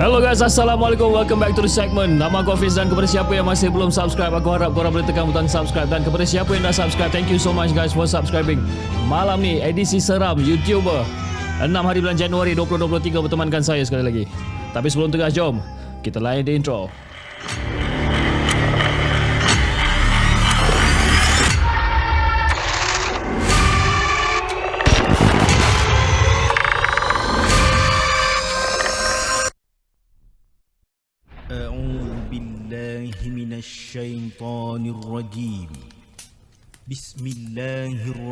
Hello guys, Assalamualaikum. Welcome back to the segment. Nama aku Hafiz dan kepada siapa yang masih belum subscribe, aku harap korang boleh tekan butang subscribe. Dan kepada siapa yang dah subscribe, thank you so much guys for subscribing. Malam ni, edisi seram YouTuber 6 hari bulan Januari 2023 bertemankan saya sekali lagi. Tapi sebelum tegas, jom kita layan the intro.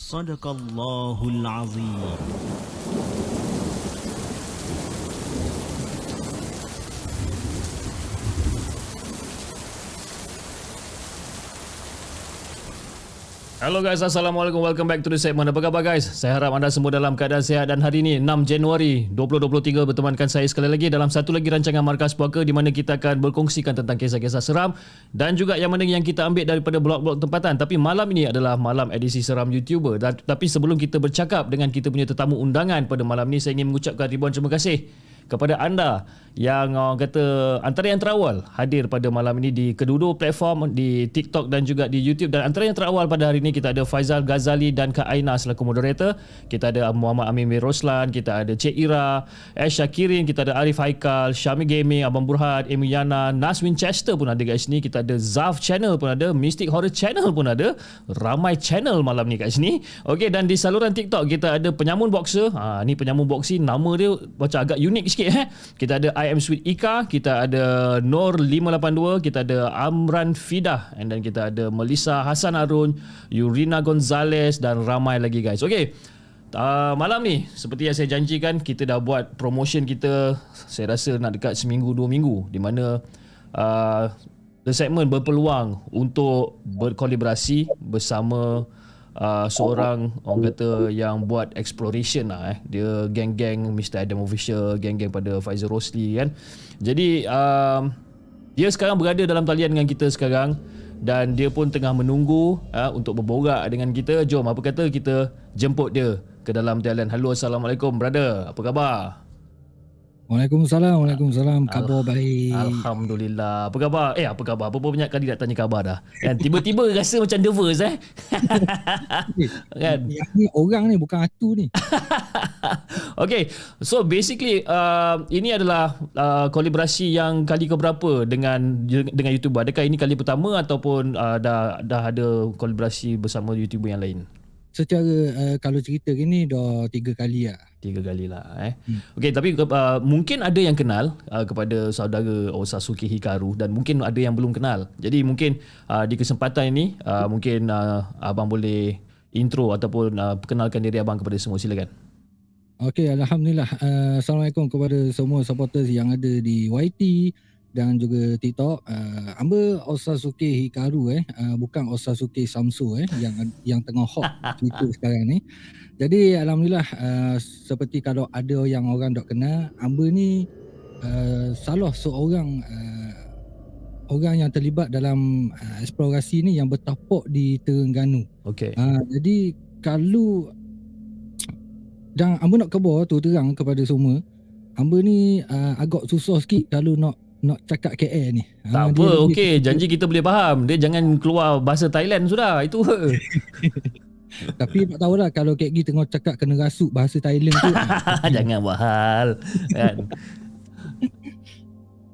صدق الله العظيم. Hello guys, Assalamualaikum. Welcome back to the segment. Apa khabar guys? Saya harap anda semua dalam keadaan sihat dan hari ini 6 Januari 2023 bertemankan saya sekali lagi dalam satu lagi rancangan Markas Puaka di mana kita akan berkongsikan tentang kisah-kisah seram dan juga yang mana yang kita ambil daripada blog-blog tempatan. Tapi malam ini adalah malam edisi seram YouTuber. Dan, tapi sebelum kita bercakap dengan kita punya tetamu undangan pada malam ini, saya ingin mengucapkan ribuan terima kasih kepada anda yang orang kata antara yang terawal hadir pada malam ini di kedua-dua platform di TikTok dan juga di YouTube. Dan antara yang terawal pada hari ini kita ada Faizal Ghazali dan Kak Aina selaku moderator. Kita ada Muhammad Amin Mir Roslan kita ada Cik Ira Ash Syakirin kita ada Arif Haikal Syami Gaming Abang Burhan Amy Yana Nas Winchester pun ada kat sini. Kita ada Zaf Channel pun ada Mystic Horror Channel pun ada ramai channel malam ni kat sini. Okey dan di saluran TikTok kita ada penyamun boxer. Ha, ni penyamun boxer nama dia macam agak unik sikit eh kita ada I am Sweet Ika, kita ada Nur 582, kita ada Amran Fidah and then kita ada Melissa Hasan Arun, Yurina Gonzalez dan ramai lagi guys. Okey. Uh, malam ni seperti yang saya janjikan kita dah buat promotion kita saya rasa nak dekat seminggu dua minggu di mana uh, The Segment berpeluang untuk berkolaborasi bersama uh, seorang orang kata yang buat exploration lah eh. Dia geng-geng Mr. Adam Official, geng-geng pada Faizal Rosli kan. Jadi um, dia sekarang berada dalam talian dengan kita sekarang dan dia pun tengah menunggu uh, untuk berborak dengan kita. Jom apa kata kita jemput dia ke dalam talian. Halo Assalamualaikum brother. Apa khabar? Waalaikumsalam, Waalaikumsalam. Khabar baik. Alhamdulillah. Apa khabar? Eh, apa khabar? Apa banyak kali nak tanya khabar dah. Kan tiba-tiba rasa macam nervous eh. kan? Yang ni orang ni bukan atu ni. okay, so basically uh, ini adalah uh, kolaborasi yang kali keberapa dengan dengan YouTuber? Adakah ini kali pertama ataupun uh, dah dah ada kolaborasi bersama YouTuber yang lain? Secara uh, kalau cerita gini dah tiga kali lah. Tiga kali lah eh. Hmm. Okay tapi uh, mungkin ada yang kenal uh, kepada saudara Osasuke Hikaru dan mungkin ada yang belum kenal. Jadi mungkin uh, di kesempatan ini uh, mungkin uh, abang boleh intro ataupun uh, perkenalkan diri abang kepada semua silakan. Okey, alhamdulillah. Uh, Assalamualaikum kepada semua supporters yang ada di YT dan juga TikTok. Uh, Amba Osasuke Hikaru eh, uh, bukan Osasuke Samsu eh yang yang tengah hot Twitter sekarang ni. Jadi alhamdulillah uh, seperti kalau ada yang orang tak kenal, Amba ni uh, salah seorang uh, orang yang terlibat dalam uh, eksplorasi ni yang bertapak di Terengganu. Okey. Uh, jadi kalau dan Amba nak khabar tu terang kepada semua, Amba ni uh, agak susah sikit kalau nak nak cakap KL ni. Tak ha, apa, okey. Janji kita boleh faham. Dia jangan keluar bahasa Thailand sudah. Itu. Tapi tak tahulah kalau Kek Gi tengah cakap kena rasuk bahasa Thailand tu. jangan buat hal. Kan?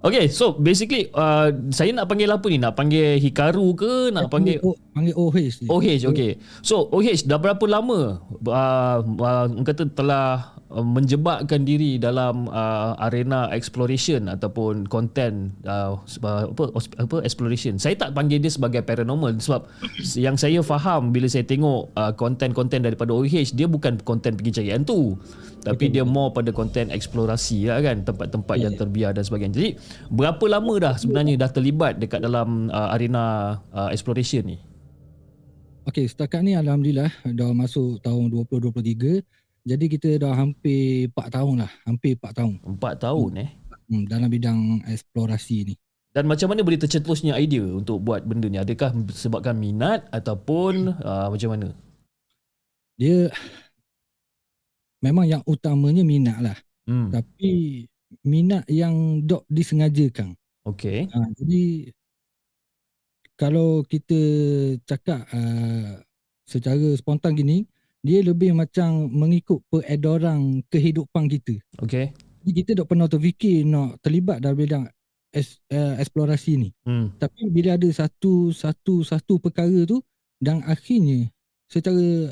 Okay, so basically uh, saya nak panggil apa ni? Nak panggil Hikaru ke? Nak panggil O, panggil OH. OH, okay. So OH dah berapa lama uh, uh, kata telah menjebakkan diri dalam uh, arena exploration ataupun content uh, apa apa exploration. Saya tak panggil dia sebagai paranormal sebab yang saya faham bila saya tengok uh, konten-konten daripada OH dia bukan konten pergi cari hantu. Tapi dia more pada konten eksplorasi lah kan tempat-tempat yang terbiar dan sebagainya. Jadi berapa lama dah sebenarnya dah terlibat dekat dalam uh, arena uh, exploration ni? Okey, setakat ni alhamdulillah dah masuk tahun 2023. Jadi kita dah hampir 4 tahun lah, hampir 4 tahun Empat tahun eh. hmm, dalam bidang eksplorasi ni. Dan macam mana boleh tercetusnya idea untuk buat benda ni? Adakah sebabkan minat ataupun uh, macam mana? Dia memang yang utamanya minat lah. Hmm. Tapi minat yang dok disengajakan. Okay. Ha, jadi kalau kita cakap uh, secara spontan gini, dia lebih macam mengikut peredaran kehidupan kita. Okay. Kita dok pernah terfikir nak terlibat dalam bidang es, uh, eksplorasi ni. Hmm. Tapi bila ada satu satu satu perkara tu dan akhirnya secara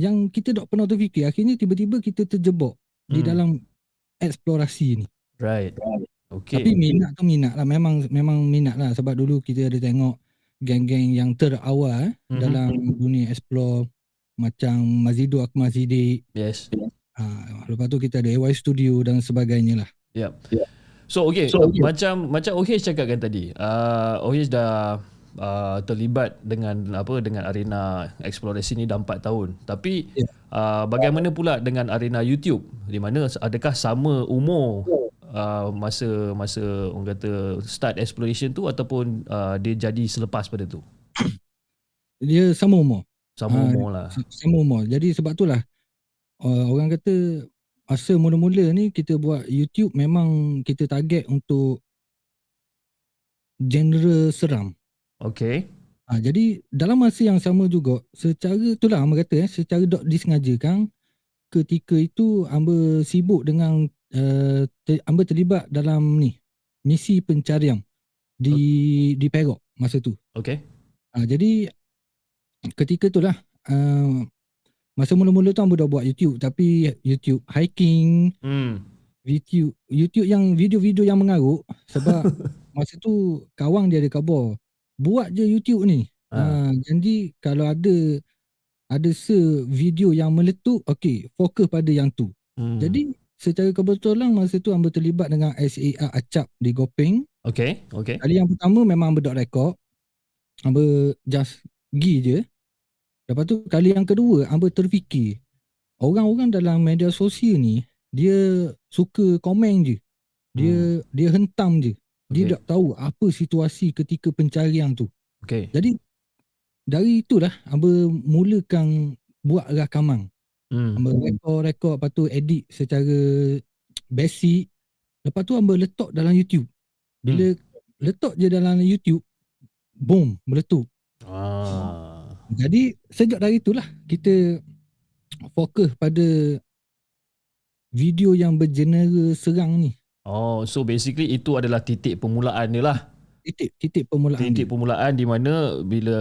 yang kita tak pernah terfikir akhirnya tiba-tiba kita terjebak di Hmm. dalam eksplorasi ni. Right. Okay. Tapi minat tu minat lah memang memang minat lah sebab dulu kita ada tengok geng-geng yang terawal Mhm. dalam dunia explore macam Mazidu Akmal Siddiq. Yes. Ha, lepas tu kita ada AY Studio dan sebagainya lah. Yep. So okay, so, okay. macam macam OH cakapkan tadi, uh, OH dah uh, terlibat dengan apa dengan arena eksplorasi ni dah 4 tahun. Tapi Ya. uh, bagaimana pula dengan arena YouTube? Di mana adakah sama umur uh, masa masa orang kata start exploration tu ataupun uh, dia jadi selepas pada tu? Dia sama umur. Sama Ah, umur lah. sama umur. Jadi sebab itulah uh, orang kata masa mula-mula ni kita buat YouTube memang kita target untuk genre seram. Okay. Ha, jadi dalam masa yang sama juga secara itulah hamba kata eh, secara dok disengajakan ketika itu hamba sibuk dengan uh, ter, hamba terlibat dalam ni misi pencarian di di Perak masa tu. Okay. Ha, jadi ketika itulah uh, masa mula-mula tu hamba dah buat YouTube tapi YouTube hiking, Hmm. YouTube YouTube yang video-video yang mengarut sebab masa tu kawan dia ada khabar buat je YouTube ni. Ha. Ha. jadi kalau ada ada se video yang meletup okey fokus pada yang tu. Hmm. Jadi secara kebetulan masa tu hamba terlibat dengan SAR Acap di Gopeng. Okay. Okay. Kali yang pertama memang hamba dok rekod. Hamba just pergi je. Lepas tu kali yang kedua hamba terfikir orang-orang dalam media sosial ni dia suka komen je. Dia dia hentam je. Dia Okay. tak tahu apa situasi ketika pencarian tu. Okay. Jadi dari itulah hamba mulakan buat rakaman. Hmm. Hamba rekod-rekod lepas tu edit secara basic. Lepas tu hamba letak dalam YouTube. Bila letak je dalam YouTube, boom, meletup. Ah. Jadi sejak dari itulah kita fokus pada video yang bergenera serang ni. Oh, so basically itu adalah titik permulaan dia lah. Titik titik permulaan. Titik dia. permulaan di mana bila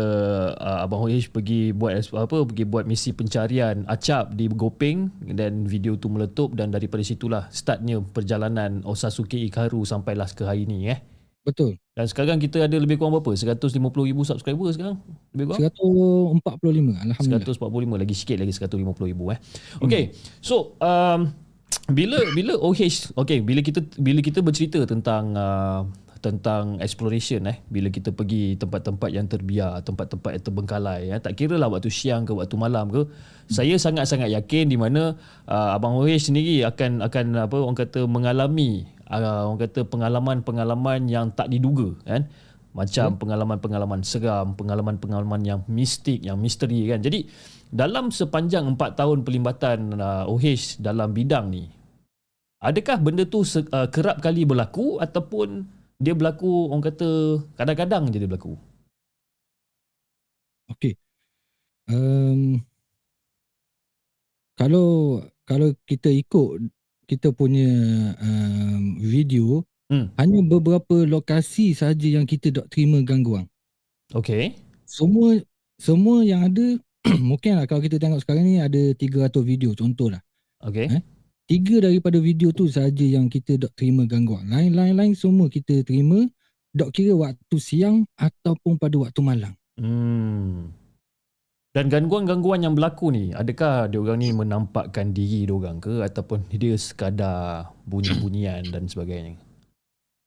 uh, Abang Hoish pergi buat apa pergi buat misi pencarian acap di Gopeng dan video tu meletup dan daripada situlah startnya perjalanan Osasuke Ikaru sampailah ke hari ni eh. Betul. Dan sekarang kita ada lebih kurang berapa? 150,000 subscriber sekarang? Lebih kurang? 145 alhamdulillah. 145 lagi sikit lagi 150,000 eh. Okay. So um, bila bila OH okay bila kita bila kita bercerita tentang uh, tentang exploration eh bila kita pergi tempat-tempat yang terbiar tempat-tempat yang terbengkalai eh tak kira lah waktu siang ke waktu malam ke saya sangat-sangat yakin di mana uh, abang OH sendiri akan akan apa orang kata mengalami uh, orang kata pengalaman-pengalaman yang tak diduga kan macam pengalaman-pengalaman seram, pengalaman-pengalaman yang mistik, yang misteri kan. Jadi dalam sepanjang 4 tahun pelibatan uh, OH dalam bidang ni, adakah benda tu se- uh, kerap kali berlaku ataupun dia berlaku orang kata kadang-kadang je dia berlaku? Okey. Um, kalau kalau kita ikut kita punya um, video Hmm. Hanya beberapa lokasi saja yang kita dok terima gangguan. Okay. Semua semua yang ada mungkin lah kalau kita tengok sekarang ni ada 300 video contohlah. Okay. Eh? Tiga daripada video tu saja yang kita dok terima gangguan. Lain-lain semua kita terima dok kira waktu siang ataupun pada waktu malam. Hmm. Dan gangguan-gangguan yang berlaku ni, adakah dia orang ni menampakkan diri dia orang ke ataupun dia sekadar bunyi-bunyian dan sebagainya?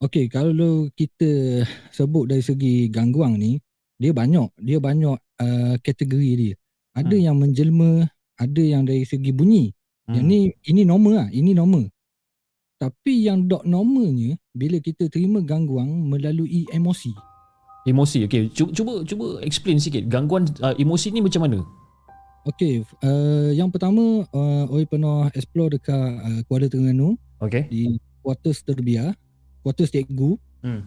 Okey, kalau kita sebut dari segi gangguan ni, dia banyak, dia banyak uh, kategori dia. Ada Hmm. yang menjelma, ada yang dari segi bunyi. Yang Hmm. ni ini normal lah, ini normal. Tapi yang dok normalnya bila kita terima gangguan melalui emosi. Emosi. Okay, cuba cuba cuba explain sikit. Gangguan uh, emosi ni macam mana? Okey, uh, yang pertama uh, Oi pernah explore dekat uh, Kuala Terengganu Okay. di Quarters Terbiar, Quarters Cikgu. Hmm.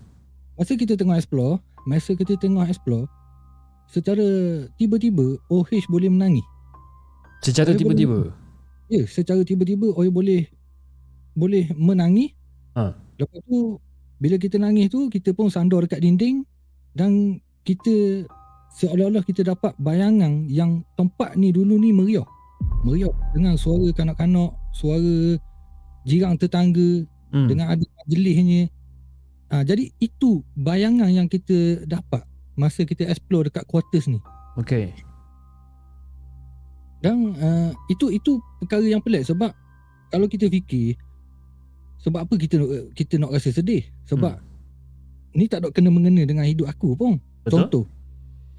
Masa kita tengah explore, masa kita tengah explore, secara tiba-tiba OH boleh menangis. Secara Saya tiba-tiba. Ya, secara tiba-tiba OH boleh boleh menangis. Ha. Lepas tu bila kita nangis tu kita pun sandar dekat dinding dan kita seolah-olah kita dapat bayangan yang tempat ni dulu ni meriah. Meriah dengan suara kanak-kanak, suara jirang tetangga, Hmm. dengan ada majlisnya. Ha, jadi itu bayangan yang kita dapat masa kita explore dekat quarters ni. Okay. Dan uh, itu itu perkara yang pelik sebab kalau kita fikir sebab apa kita kita nak rasa sedih? Sebab ni tak nak kena mengena dengan hidup aku pun. Betul? Contoh.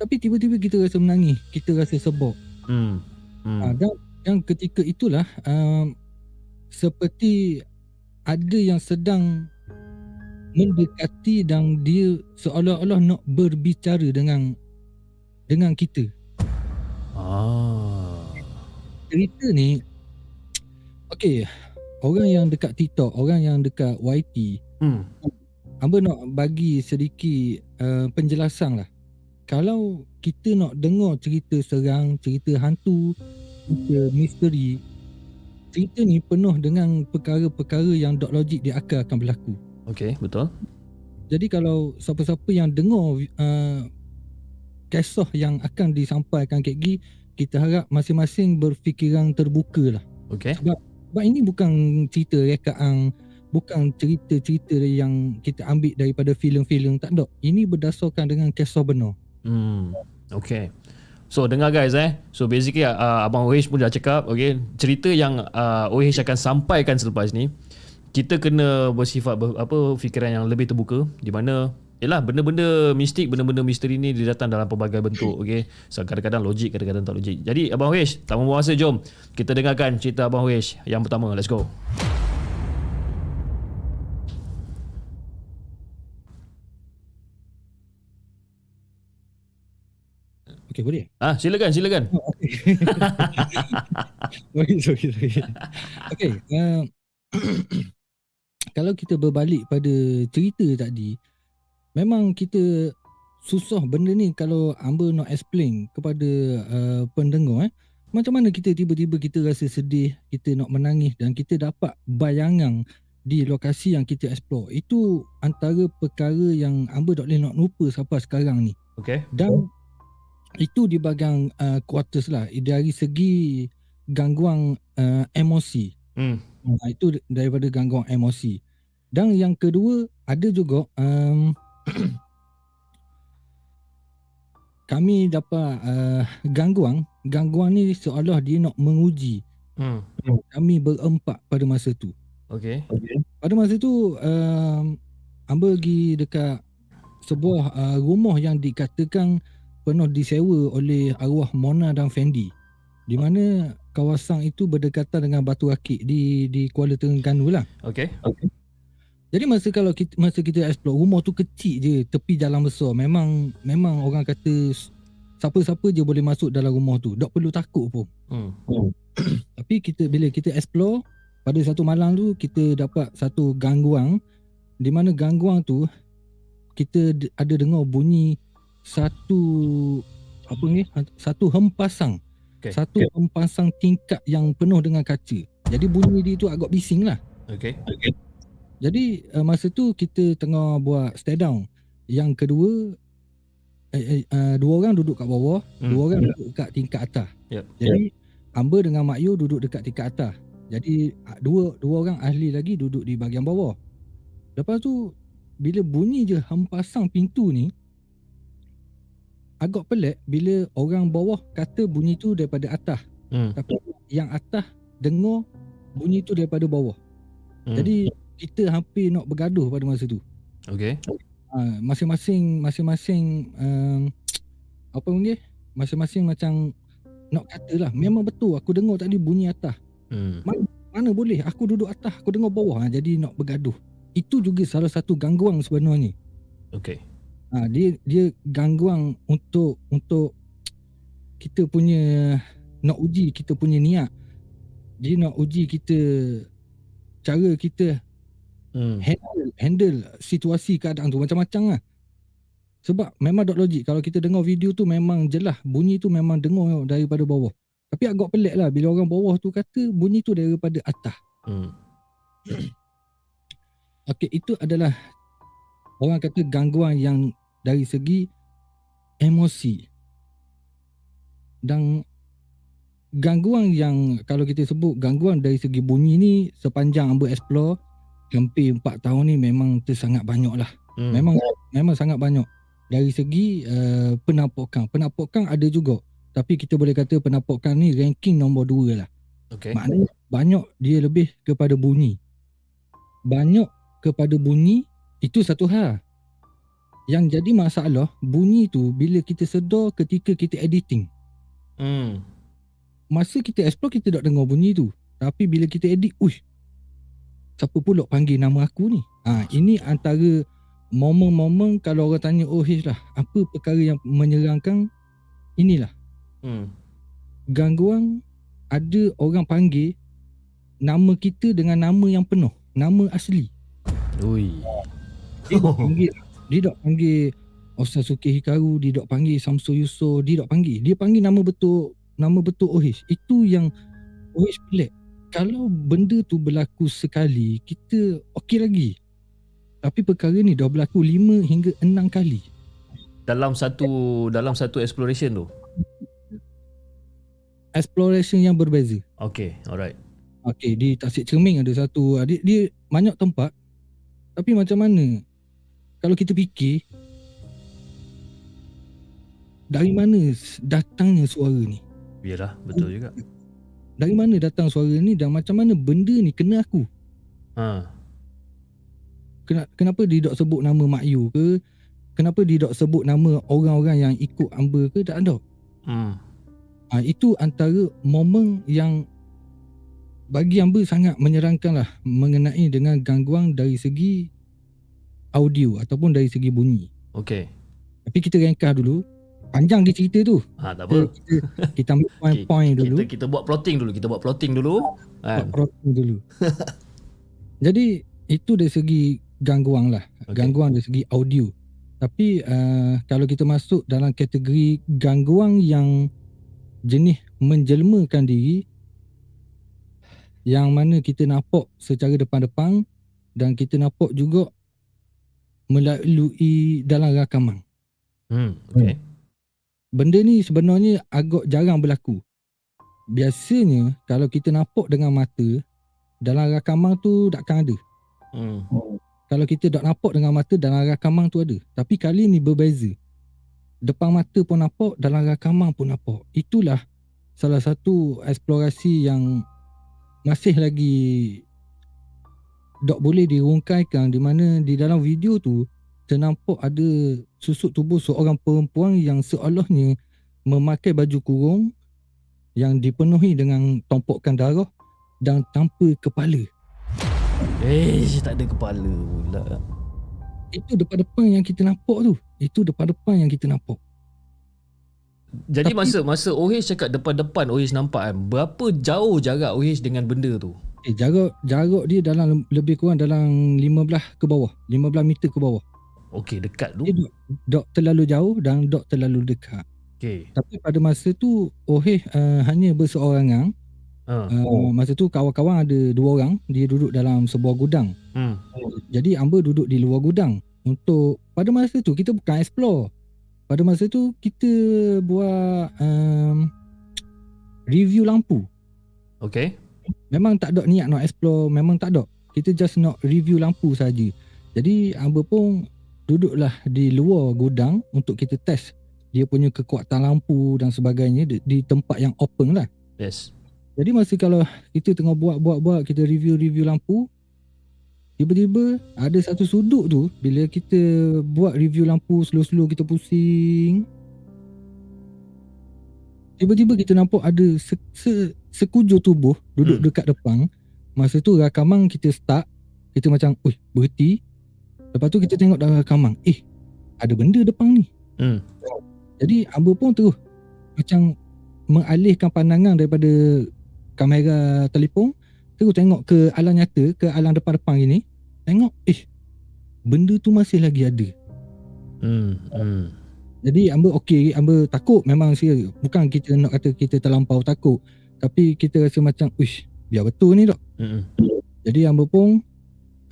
Tapi tiba-tiba kita rasa menangis, kita rasa sebab. Hmm. Hmm. Ha, dan yang ketika itulah um, seperti ada yang sedang mendekati dan dia seolah-olah nak berbicara dengan dengan kita. Ah. Cerita ni okey, orang yang dekat TikTok, orang yang dekat YT, Hmm. Hamba nak bagi sedikit uh, penjelasan lah. Kalau kita nak dengar cerita serang, cerita hantu, cerita misteri, cerita ni penuh dengan perkara-perkara yang dok logik dia akan akan berlaku. Okay, betul. Jadi kalau siapa-siapa yang dengar uh, kisah yang akan disampaikan Kek Gi, kita harap masing-masing berfikiran terbuka lah. Okay. Sebab ini bukan cerita rekaan, bukan cerita-cerita yang kita ambil daripada filem-filem, tak ada. Ini berdasarkan dengan kisah benar. Hmm. Okay. So dengar guys eh. So basically uh, abang OH pun dah cakap okay, cerita yang uh, OH akan sampaikan selepas ni kita kena bersifat ber, apa fikiran yang lebih terbuka di mana Yalah benda-benda mistik, benda-benda misteri ni dia datang dalam pelbagai bentuk okay? So kadang-kadang logik, kadang-kadang tak logik Jadi Abang Wish, tak membuang masa jom Kita dengarkan cerita Abang Wish yang pertama Let's go Okey, boleh? Ah, silakan, silakan Okey, sorry, sorry. Okey, uh, kalau kita berbalik pada cerita tadi, memang kita susah benda ni kalau hamba nak explain kepada uh, pendengar eh. Macam mana kita tiba-tiba kita rasa sedih, kita nak menangis dan kita dapat bayangan di lokasi yang kita explore. Itu antara perkara yang hamba tak boleh nak lupa sampai sekarang ni. Okay Dan itu di bahagian uh, quarters lah dari segi gangguan uh, emosi. hmm. Uh, itu daripada gangguan emosi. Dan yang kedua ada juga um, kami dapat uh, gangguan. Gangguan ni seolah dia nak menguji Hmm. kami berempat pada masa tu. Okay Pada masa tu um, hamba pergi dekat sebuah uh, rumah yang dikatakan pernah disewa oleh arwah Mona dan Fendi. Di mana kawasan itu berdekatan dengan Batu Akik di di Kuala Terengganu lah. Okay Jadi masa kalau kita masa kita explore rumah tu kecil je tepi jalan besar. Memang memang orang kata siapa-siapa je boleh masuk dalam rumah tu. Tak perlu takut pun. hmm. Tapi kita bila kita explore pada satu malam tu kita dapat satu gangguan di mana gangguan tu kita ada dengar bunyi satu apa ni satu hempasan. Okey. Satu hempasan tingkat yang penuh dengan kaca. Jadi bunyi dia tu agak bising lah. Okay Jadi uh, masa tu kita tengah buat stay down. Yang kedua eh, eh, uh, dua orang duduk kat bawah, Hmm. dua orang duduk dekat tingkat atas. Yep. Jadi Amber dengan Mak Yu duduk dekat tingkat atas. Jadi ah, dua dua orang ahli lagi duduk di bahagian bawah. Lepas tu bila bunyi je hempasan pintu ni agak pelik bila orang bawah kata bunyi tu daripada atas Hmm. tapi yang atas dengar bunyi tu daripada bawah. Hmm. Jadi kita hampir nak bergaduh pada masa tu. Okay. Ha, masing-masing masing-masing um, apa panggil? Masing-masing macam nak kata lah memang betul aku dengar tadi bunyi atas. Hmm. Mana boleh aku duduk atas aku dengar bawah ha, jadi nak bergaduh. Itu juga salah satu gangguan sebenarnya. Okay. Ha, dia dia gangguan untuk untuk kita punya nak uji kita punya niat. Dia nak uji kita cara kita Hmm. handle handle situasi keadaan tu macam-macam lah. Sebab memang dok logik kalau kita dengar video tu memang jelas bunyi tu memang dengar daripada bawah. Tapi agak pelik lah bila orang bawah tu kata bunyi tu daripada atas. Hmm. Okey, itu adalah orang kata gangguan yang dari segi emosi. Dan gangguan yang kalau kita sebut gangguan dari segi bunyi ni sepanjang Amber explore hampir 4 tahun ni memang tersangat banyak lah. Hmm. Memang memang sangat banyak. Dari segi uh, penampakan. Penampakan ada juga. Tapi kita boleh kata penampakan ni ranking nombor 2 lah. Okay. Maknanya banyak dia lebih kepada bunyi. Banyak kepada bunyi itu satu hal. Yang jadi masalah bunyi tu bila kita sedar ketika kita editing. Hmm. Masa kita explore kita tak dengar bunyi tu. Tapi bila kita edit, uish. Siapa pula panggil nama aku ni? Ha, ini antara momen-momen kalau orang tanya oh Hish lah apa perkara yang menyerangkan inilah Hmm. gangguan ada orang panggil nama kita dengan nama yang penuh nama asli Ui. dia panggil dia tak panggil Ustaz Suki Hikaru dia tak panggil Samsul Yusof dia tak panggil dia panggil nama betul nama betul Ohish itu yang Ohish pelik kalau benda tu berlaku sekali kita okey lagi tapi perkara ni dah berlaku 5 hingga 6 kali Dalam satu dalam satu exploration tu. exploration yang berbeza Okay. Alright. Okey, di Tasik Cerming ada satu. Dia, dia banyak tempat. Tapi macam mana? Kalau kita fikir, dari mana datangnya suara ni? Biarlah. Betul juga. Dari mana datang suara ni dan macam mana benda ni kena aku? Ha. Kena, kenapa dia tak sebut nama Mak Yu ke? Kenapa dia tak sebut nama orang-orang yang ikut Amber ke? Tak ada. Hmm. Ha, itu antara momen yang bagi Amber sangat menyerangkan lah mengenai dengan gangguan dari segi audio ataupun dari segi bunyi. Okay. Tapi kita ringkas dulu. Panjang dia cerita tu. Ha, tak apa. kita, kita ambil point-point dulu. Kita kita buat plotting dulu. Kita buat plotting dulu. Buat Kan? plotting dulu. Jadi itu dari segi gangguan lah. Okay. Gangguan dari segi audio. Tapi uh, kalau kita masuk dalam kategori gangguan yang jenis menjelmakan diri yang mana kita nampak secara depan-depan dan kita nampak juga melalui dalam rakaman. Hmm. Okay. benda ni sebenarnya agak jarang berlaku. Biasanya kalau kita nampak dengan mata dalam rakaman tu takkan ada. Hmm. Kalau kita tak nampak dengan mata dalam rakaman tu ada. Tapi kali ni berbeza. Depan mata pun nampak, dalam rakaman pun nampak. Itulah salah satu eksplorasi yang masih lagi tak boleh dirungkaikan di mana di dalam video tu ternampak ada susuk tubuh seorang perempuan yang seolahnya memakai baju kurung yang dipenuhi dengan tompokan darah dan tanpa kepala. Eh, tak ada kepala pula. Itu depan-depan yang kita nampak tu. Itu depan-depan yang kita nampak. Jadi Tapi- masa masa OH cakap depan-depan OH nampak kan, berapa jauh jarak OH dengan benda tu? Eh, jarak jarak dia dalam lebih kurang dalam 15 ke bawah. 15 meter ke bawah. Okey, dekat tu. Dia dok, dok terlalu jauh dan dok terlalu dekat. Okey. Tapi pada masa tu Oheh uh, hanya berseorangan. Ha. Uh, Masa tu kawan-kawan ada dua orang. Dia duduk dalam sebuah gudang. Hmm. Jadi Amber duduk di luar gudang untuk pada masa tu kita bukan explore. Pada masa tu kita buat um, review lampu. Okay. Memang tak ada niat nak explore, memang tak ada. Kita just nak review lampu saja. Jadi Amber pun duduklah di luar gudang untuk kita test dia punya kekuatan lampu dan sebagainya di, di tempat yang open lah. Yes. Jadi masa kalau kita tengah buat-buat-buat kita review-review lampu tiba-tiba ada satu sudut tu bila kita buat review lampu slow-slow kita pusing tiba-tiba kita nampak ada se, se, sekujur tubuh duduk Hmm. dekat depan masa tu rakaman kita start kita macam ui berhenti lepas tu kita tengok dalam rakaman eh ada benda depan ni Hmm. jadi Amber pun terus macam mengalihkan pandangan daripada kamera telefon terus tengok ke alam nyata ke alam depan-depan gini tengok eh benda tu masih lagi ada Hmm. Hmm. Jadi Amber okey Amber takut memang serius bukan kita nak kata kita terlampau takut tapi kita rasa macam uish biar betul ni dok. Hmm. jadi Amber pun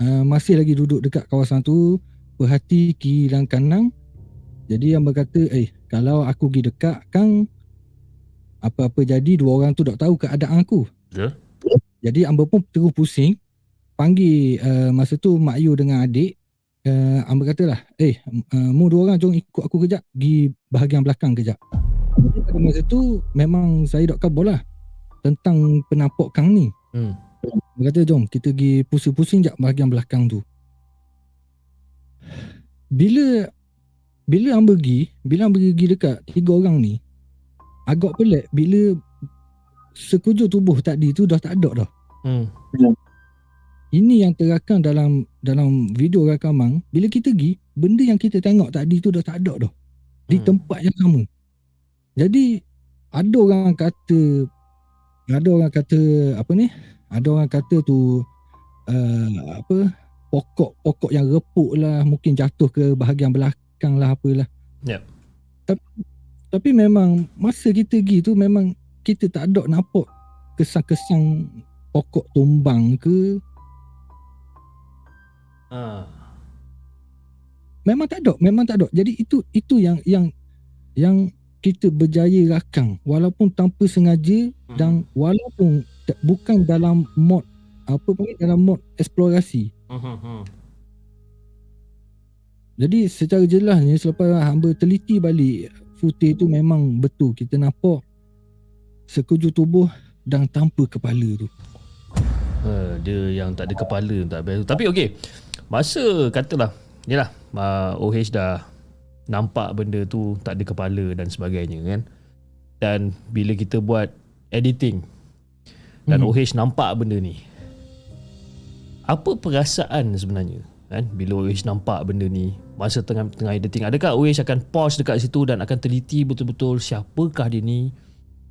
uh, masih lagi duduk dekat kawasan tu perhati kiri dan kanan jadi Amber kata eh kalau aku pergi dekat kan apa-apa jadi dua orang tu tak tahu keadaan aku. Betul. jadi Amber pun terus pusing panggil uh, masa tu Mak Yu dengan adik uh, Amber katalah eh uh, mu dua orang jom ikut aku kejap pergi bahagian belakang kejap. Jadi pada masa tu memang saya dok kabur lah tentang penampak kang ni. Hmm. dia kata jom kita pergi pusing-pusing jap bahagian belakang tu. Bila bila Amber pergi bila Amber pergi dekat tiga orang ni agak pelik bila sekujur tubuh tadi tu dah tak ada dah. Hmm. Ini yang terakam dalam dalam video rakaman bila kita pergi benda yang kita tengok tadi tu dah tak ada dah. Di Hmm. tempat yang sama. Jadi ada orang kata ada orang kata apa ni? Ada orang kata tu uh, apa? Pokok-pokok yang repuk lah mungkin jatuh ke bahagian belakang lah apalah Yep. tapi, tapi memang masa kita pergi tu memang kita tak ada nampak kesan-kesan pokok tumbang ke Ah. memang tak ada memang tak ada jadi itu itu yang yang yang kita berjaya rakam walaupun tanpa sengaja Hmm. dan walaupun tak, bukan dalam mod apa panggil dalam mod eksplorasi Hmm. Hmm. jadi secara jelasnya selepas hamba teliti balik footage tu memang betul kita nampak sekujur tubuh dan tanpa kepala tu Uh, dia yang tak ada kepala tak best. Tapi okey. Masa katalah yalah uh, OH dah nampak benda tu tak ada kepala dan sebagainya kan. Dan bila kita buat editing dan Mhm. OH nampak benda ni. Apa perasaan sebenarnya? Kan bila OH nampak benda ni masa tengah tengah editing adakah OH akan pause dekat situ dan akan teliti betul-betul siapakah dia ni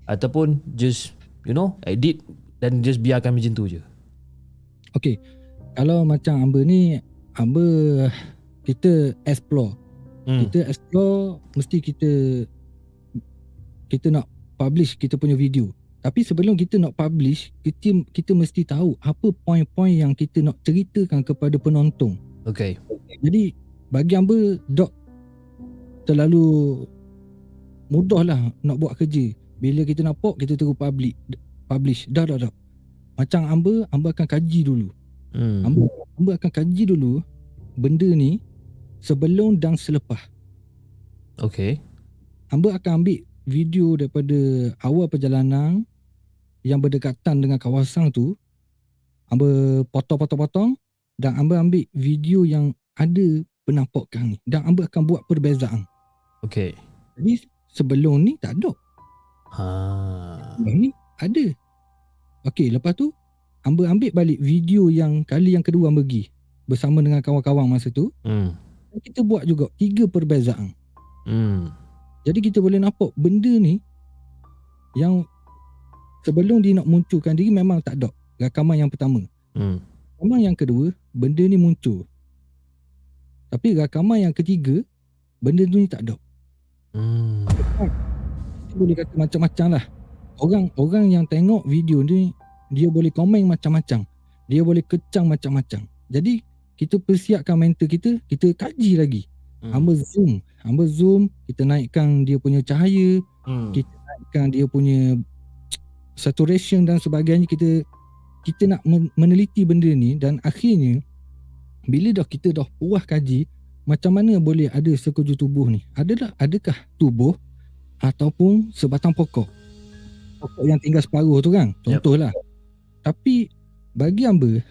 ataupun just you know edit dan just biarkan macam tu je. Okey. Kalau macam Amber ni Amber kita explore. Hmm. Kita explore mesti kita kita nak publish kita punya video. Tapi sebelum kita nak publish, kita kita mesti tahu apa poin-poin yang kita nak ceritakan kepada penonton. Okay. Jadi bagi Amber dok terlalu mudah lah nak buat kerja. Bila kita nampak kita terus publish publish. Dah dah dah. Macam Amber, Amber akan kaji dulu. Hmm. Amber, Amber akan kaji dulu benda ni sebelum dan selepas. Okay. Amber akan ambil video daripada awal perjalanan yang berdekatan dengan kawasan tu. Amber potong-potong-potong dan Amber ambil video yang ada penampakan ni. Dan Amber akan buat perbezaan. Okay. Jadi sebelum ni tak ada. Ha. Sebelum ni ada. Okey, lepas tu Amber ambil balik video yang kali yang kedua pergi bersama dengan kawan-kawan masa tu. Hmm. Kita buat juga tiga perbezaan. Hmm. Jadi kita boleh nampak benda ni yang sebelum dia nak munculkan diri memang tak ada. Rakaman yang pertama. Hmm. Rakaman yang kedua, benda ni muncul. Tapi rakaman yang ketiga, benda tu ni tak ada. Hmm. Kita boleh kata macam-macam lah. Orang orang yang tengok video ni, dia boleh komen macam-macam. Dia boleh kecang macam-macam. Jadi kita persiapkan mental kita, kita kaji lagi. Hmm. Hamba zoom, hamba zoom, kita naikkan dia punya cahaya, Hmm. kita naikkan dia punya saturation dan sebagainya kita kita nak men- meneliti benda ni dan akhirnya bila dah kita dah puas kaji macam mana boleh ada sekujur tubuh ni adalah adakah tubuh ataupun sebatang pokok pokok yang tinggal separuh tu kan contohlah tapi bagi hamba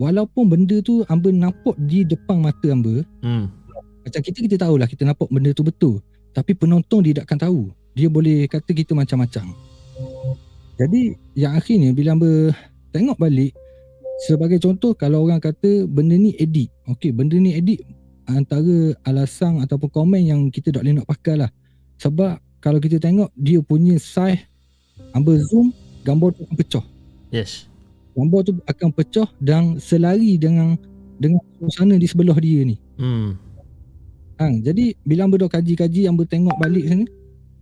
walaupun benda tu hamba nampak di depan mata hamba Hmm. macam kita kita tahulah kita nampak benda tu betul. Tapi penonton dia takkan tahu. Dia boleh kata kita macam-macam. Jadi yang akhirnya bila hamba tengok balik sebagai contoh kalau orang kata benda ni edit okey benda ni edit antara alasan ataupun komen yang kita tak boleh nak pakai lah sebab kalau kita tengok dia punya size hamba zoom gambar tu akan pecah Yes. gambar tu akan pecah dan selari dengan dengan suasana di sebelah dia ni Hmm. Hang, jadi bila hamba dah kaji-kaji, hamba tengok balik sana.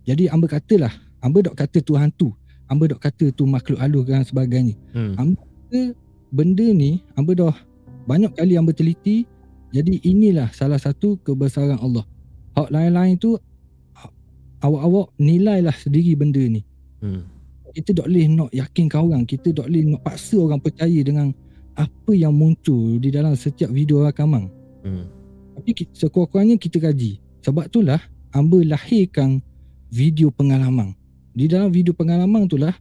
Jadi hamba katalah, hamba dok kata tu hantu. Hamba dok kata tu makhluk halus dan sebagainya. Hmm. Benda ni hamba dah banyak kali hamba teliti. Jadi inilah salah satu kebesaran Allah. Hak lain-lain tu awak-awak nilailah sendiri benda ni. Hmm. Kita tak boleh nak yakinkan orang, kita tak boleh nak paksa orang percaya dengan apa yang muncul di dalam setiap video rakaman. Hmm. Tapi sekurang-kurangnya kita kaji. Sebab itulah hamba lahirkan video pengalaman. Di dalam video pengalaman itulah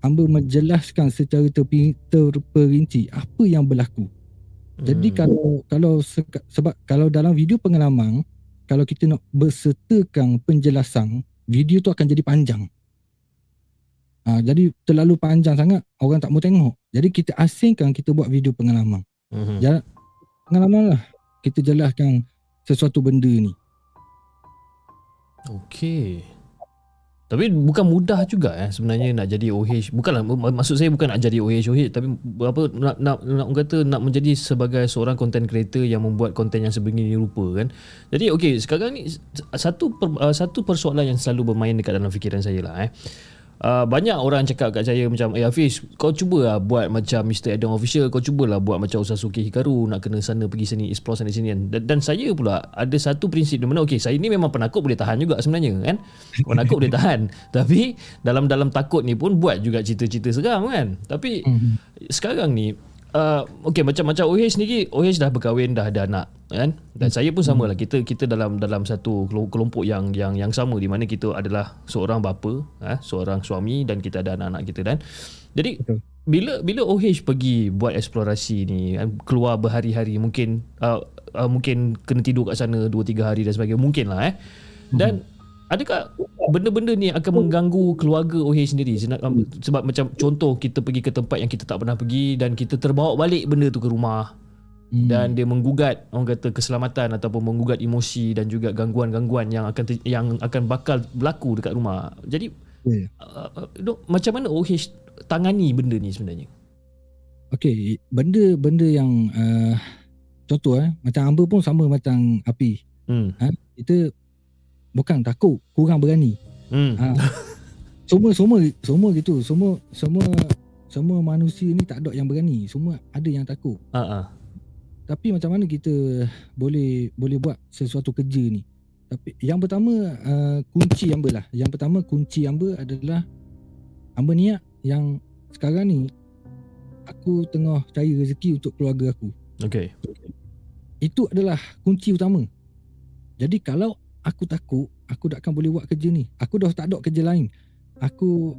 hamba menjelaskan secara terperinci apa yang berlaku. Jadi Hmm. kalau kalau seka- sebab kalau dalam video pengalaman kalau kita nak bersertakan penjelasan, video tu akan jadi panjang. Ha, jadi terlalu panjang sangat orang tak mau tengok. Jadi kita asingkan kita buat video pengalaman Hmm. Ya. pengalaman lah kita jelaskan sesuatu benda ni. Okey. Tapi bukan mudah juga eh sebenarnya nak jadi OH. Bukanlah mak- maksud saya bukan nak jadi OH OH tapi apa nak nak nak kata nak menjadi sebagai seorang content creator yang membuat konten yang sebegini rupa kan. Jadi okey sekarang ni satu per, uh, satu persoalan yang selalu bermain dekat dalam fikiran saya lah eh. Uh, banyak orang cakap kat saya macam Eh Hafiz kau cubalah buat macam Mr. Adam Official Kau cubalah buat macam Usasuke Hikaru Nak kena sana pergi sini Explore sana sini kan dan, dan saya pula Ada satu prinsip di mana Okay saya ni memang penakut boleh tahan juga sebenarnya kan Penakut boleh tahan Tapi Dalam-dalam takut ni pun Buat juga cerita-cerita seram kan Tapi Mhm. Sekarang ni uh, Okay macam-macam OH sendiri OH dah berkahwin Dah ada anak kan? Dan saya pun sama lah. Kita kita dalam dalam satu kelo- kelompok yang yang yang sama di mana kita adalah seorang bapa eh, seorang suami dan kita ada anak-anak kita dan jadi Betul. bila bila OH pergi buat eksplorasi ni kan, keluar berhari-hari mungkin uh, uh, mungkin kena tidur kat sana 2 3 hari dan sebagainya mungkin lah eh. Dan adakah benda-benda ni akan mengganggu keluarga OH sendiri um, sebab macam contoh kita pergi ke tempat yang kita tak pernah pergi dan kita terbawa balik benda tu ke rumah Hmm. dan dia menggugat orang kata keselamatan ataupun menggugat emosi dan juga gangguan-gangguan yang akan ter, yang akan bakal berlaku dekat rumah. Jadi Ya. uh, uh, dok, macam mana OH tangani benda ni sebenarnya? Okey, benda-benda yang uh, contoh eh macam hamba pun sama macam api. Hmm. Kita bukan takut, kurang berani. Hmm. Ha. semua semua semua gitu. Semua semua semua manusia ni tak ada yang berani. Semua ada yang takut. Ah. Tapi macam mana kita boleh boleh buat sesuatu kerja ni? Tapi yang pertama uh, kunci hamba lah. Yang pertama kunci hamba adalah hamba niat yang sekarang ni aku tengah cari rezeki untuk keluarga aku. Okey. Itu adalah kunci utama. Jadi kalau aku takut, aku tak akan boleh buat kerja ni. Aku dah tak ada kerja lain. Aku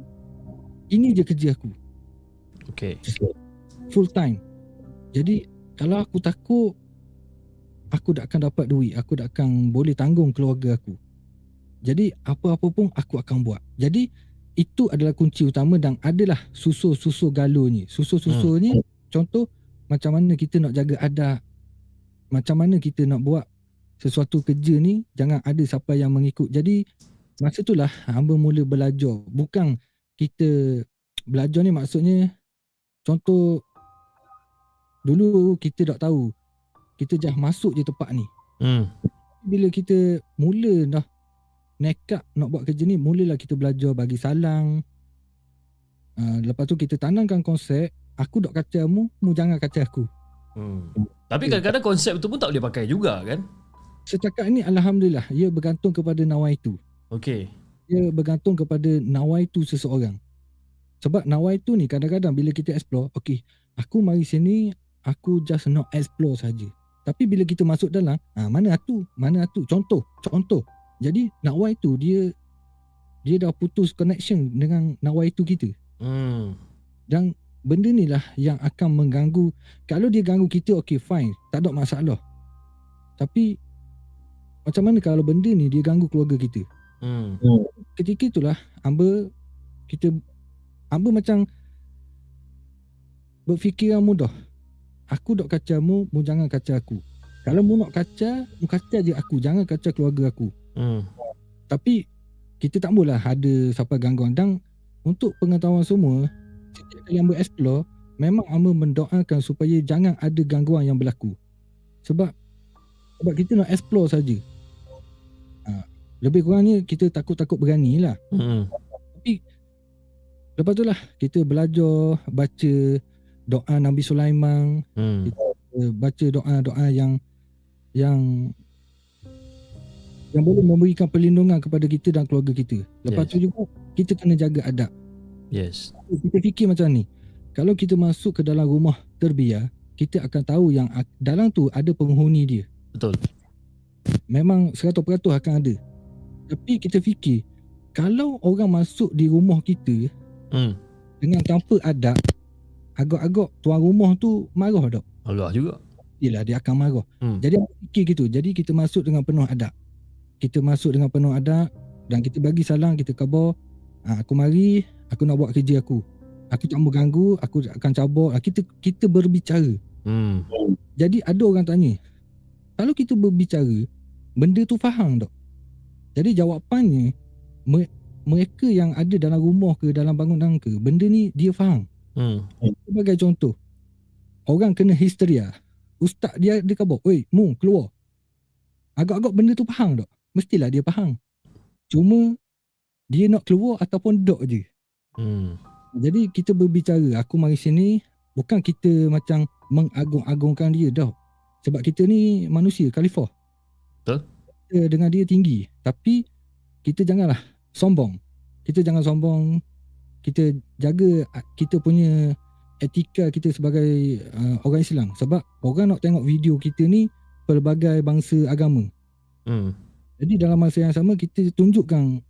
ini je kerja aku. Okey. full time. Jadi kalau aku takut aku tak akan dapat duit, aku tak akan boleh tanggung keluarga aku. Jadi apa-apa pun aku akan buat. Jadi itu adalah kunci utama dan adalah susul-susul galunya. Susul-susulnya contoh macam mana kita nak jaga adat, macam mana kita nak buat sesuatu kerja ni jangan ada siapa yang mengikut. Jadi masa itulah hamba mula belajar. Bukan kita belajar ni maksudnya contoh dulu kita tak tahu kita dah masuk je tempat ni Hmm. bila kita mula dah nekat nak buat kerja ni mulalah kita belajar bagi salang uh, lepas tu kita tanamkan konsep aku dok kata mu mu jangan kata aku Hmm. Tapi kadang-kadang konsep tu pun tak boleh pakai juga kan? Setakat ni Alhamdulillah ia bergantung kepada nawaitu. Okay. Ia bergantung kepada nawaitu seseorang. Sebab nawaitu ni kadang-kadang bila kita explore, okay, aku mari sini, aku just not explore saja. Tapi bila kita masuk dalam, ah mana atu? Mana atu? Contoh, contoh. Jadi nawaitu dia dia dah putus connection dengan nawaitu kita. Hmm. Dan benda ni lah yang akan mengganggu. Kalau dia ganggu kita, okay fine. Tak ada masalah. Tapi macam mana kalau benda ni dia ganggu keluarga kita? Hmm. Ketika itulah Amba kita Amba macam berfikiran mudah. Aku dok kacau mu, mu jangan kacau aku. Kalau mu nak kacau, mu kacau je aku. Jangan kacau keluarga aku. Hmm. Tapi kita tak boleh ada siapa gangguan dan untuk pengetahuan semua setiap kali Amba explore memang Amba mendoakan supaya jangan ada gangguan yang berlaku sebab sebab kita nak explore saja ha, lebih kurangnya kita takut-takut berani lah Hmm. lepas tu lah kita belajar baca doa Nabi Sulaiman Hmm. eh, baca doa-doa yang yang yang boleh memberikan perlindungan kepada kita dan keluarga kita. Lepas Yes. tu juga kita kena jaga adab. Yes. Kita fikir macam ni. Kalau kita masuk ke dalam rumah terbiar, kita akan tahu yang dalam tu ada penghuni dia. Betul. Memang 100% akan ada. Tapi kita fikir, kalau orang masuk di rumah kita Hmm. dengan tanpa adab, agak-agak tuan rumah tu marah tak? Allah juga. Yelah dia akan marah. Hmm. Jadi fikir gitu. Jadi kita masuk dengan penuh adab. Kita masuk dengan penuh adab dan kita bagi salam, kita khabar, ha, aku mari, aku nak buat kerja aku. Aku tak mau ganggu, aku akan cabut. Ha, kita kita berbicara. Hmm. Jadi ada orang tanya, kalau kita berbicara, benda tu faham tak? Jadi jawapannya, me- mereka yang ada dalam rumah ke dalam bangunan ke, benda ni dia faham. Hmm. Sebagai contoh, orang kena histeria. Ustaz dia dia khabar, "Oi, mu keluar." Agak-agak benda tu faham tak? Mestilah dia faham. Cuma dia nak keluar ataupun dok je. Hmm. Jadi kita berbicara, aku mari sini bukan kita macam mengagung-agungkan dia dah. Sebab kita ni manusia, khalifah. Betul. Kita dengan dia tinggi. Tapi kita janganlah sombong. Kita jangan sombong. Kita jaga kita punya etika kita sebagai uh, orang Islam. Sebab orang nak tengok video kita ni pelbagai bangsa agama. Hmm. Jadi dalam masa yang sama kita tunjukkan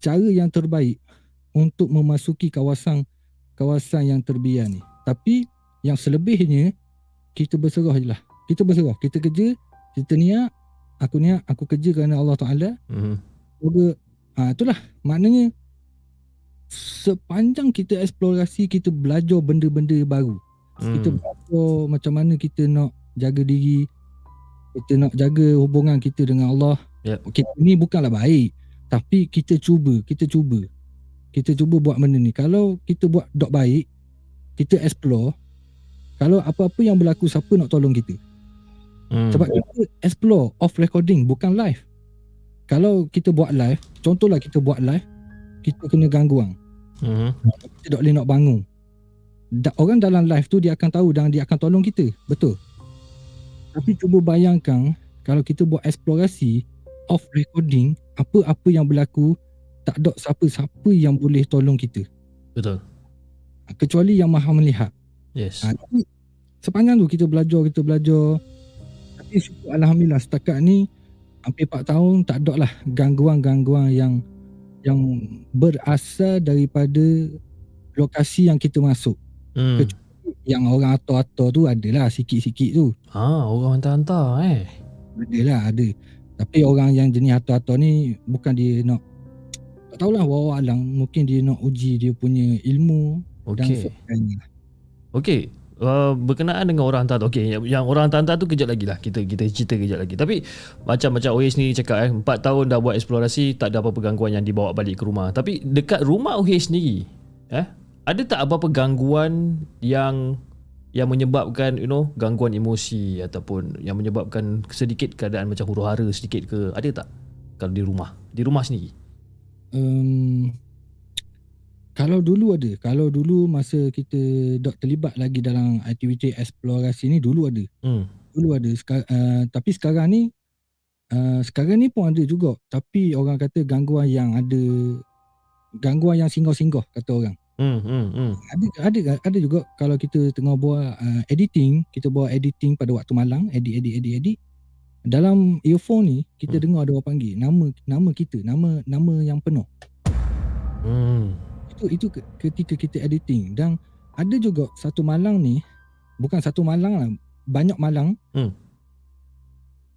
cara yang terbaik untuk memasuki kawasan kawasan yang terbiar ni. Tapi yang selebihnya kita berserah je lah. Kita berserah. Kita kerja, kita niat, aku niat, aku kerja kerana Allah Ta'ala. Hmm. Semoga, ha, itulah maknanya sepanjang kita eksplorasi, kita belajar benda-benda baru. Kita Hmm. belajar macam mana kita nak jaga diri, kita nak jaga hubungan kita dengan Allah. Yep. Kita ni bukanlah baik, tapi kita cuba, kita cuba. Kita cuba buat benda ni. Kalau kita buat dok baik, kita explore, kalau apa-apa yang berlaku, siapa nak tolong kita? Hmm. Sebab kita explore off recording, bukan live. Kalau kita buat live, contohlah kita buat live, kita kena ganggu orang. Hmm. Kita tak boleh nak bangun. Da- orang dalam live tu dia akan tahu dan dia akan tolong kita. Betul. Tapi cuba bayangkan kalau kita buat eksplorasi off recording, apa-apa yang berlaku tak ada siapa-siapa yang boleh tolong kita. Betul. Kecuali yang maha melihat. Yes. Ha, sepanjang tu kita belajar, kita belajar. Tapi syukur Alhamdulillah setakat ni hampir 4 tahun tak ada lah gangguan-gangguan yang yang berasal daripada lokasi yang kita masuk. Hmm. Yang orang ator-ator tu adalah sikit-sikit tu. Ah, orang hantar-hantar eh. Adalah ada. Tapi orang yang jenis ator-ator ni bukan dia nak tak tahulah wallahu alam mungkin dia nak uji dia punya ilmu dan Okey. sebagainya. Okey. Uh, berkenaan dengan orang hantar tu. Okey yang, yang orang hantar tu kejap lagi lah. Kita kita cerita kejap lagi. Tapi Macam macam OH ni cakap eh 4 tahun dah buat eksplorasi Tak ada apa-apa gangguan yang dibawa balik ke rumah. Tapi dekat rumah OH sendiri eh Ada tak apa-apa gangguan Yang Yang menyebabkan You know Gangguan emosi Ataupun Yang menyebabkan Sedikit keadaan macam huru hara sedikit ke? Ada tak? Kalau di rumah. Di rumah sendiri. Um, kalau dulu ada, kalau dulu masa kita dok terlibat lagi dalam aktiviti eksplorasi ni dulu ada. Hmm dulu ada Seka- uh, tapi sekarang ni uh, sekarang ni pun ada juga tapi orang kata gangguan yang ada gangguan yang singgah-singgah kata orang Hmm, hmm, hmm. ada ada ada juga kalau kita tengah buat uh, editing kita buat editing pada waktu malam edit edit edit edit dalam earphone ni kita Hmm. dengar ada orang panggil nama nama kita nama nama yang penuh Hmm. Itu itu ke- ketika kita editing dan ada juga satu malang ni bukan satu malang lah banyak malang Hmm.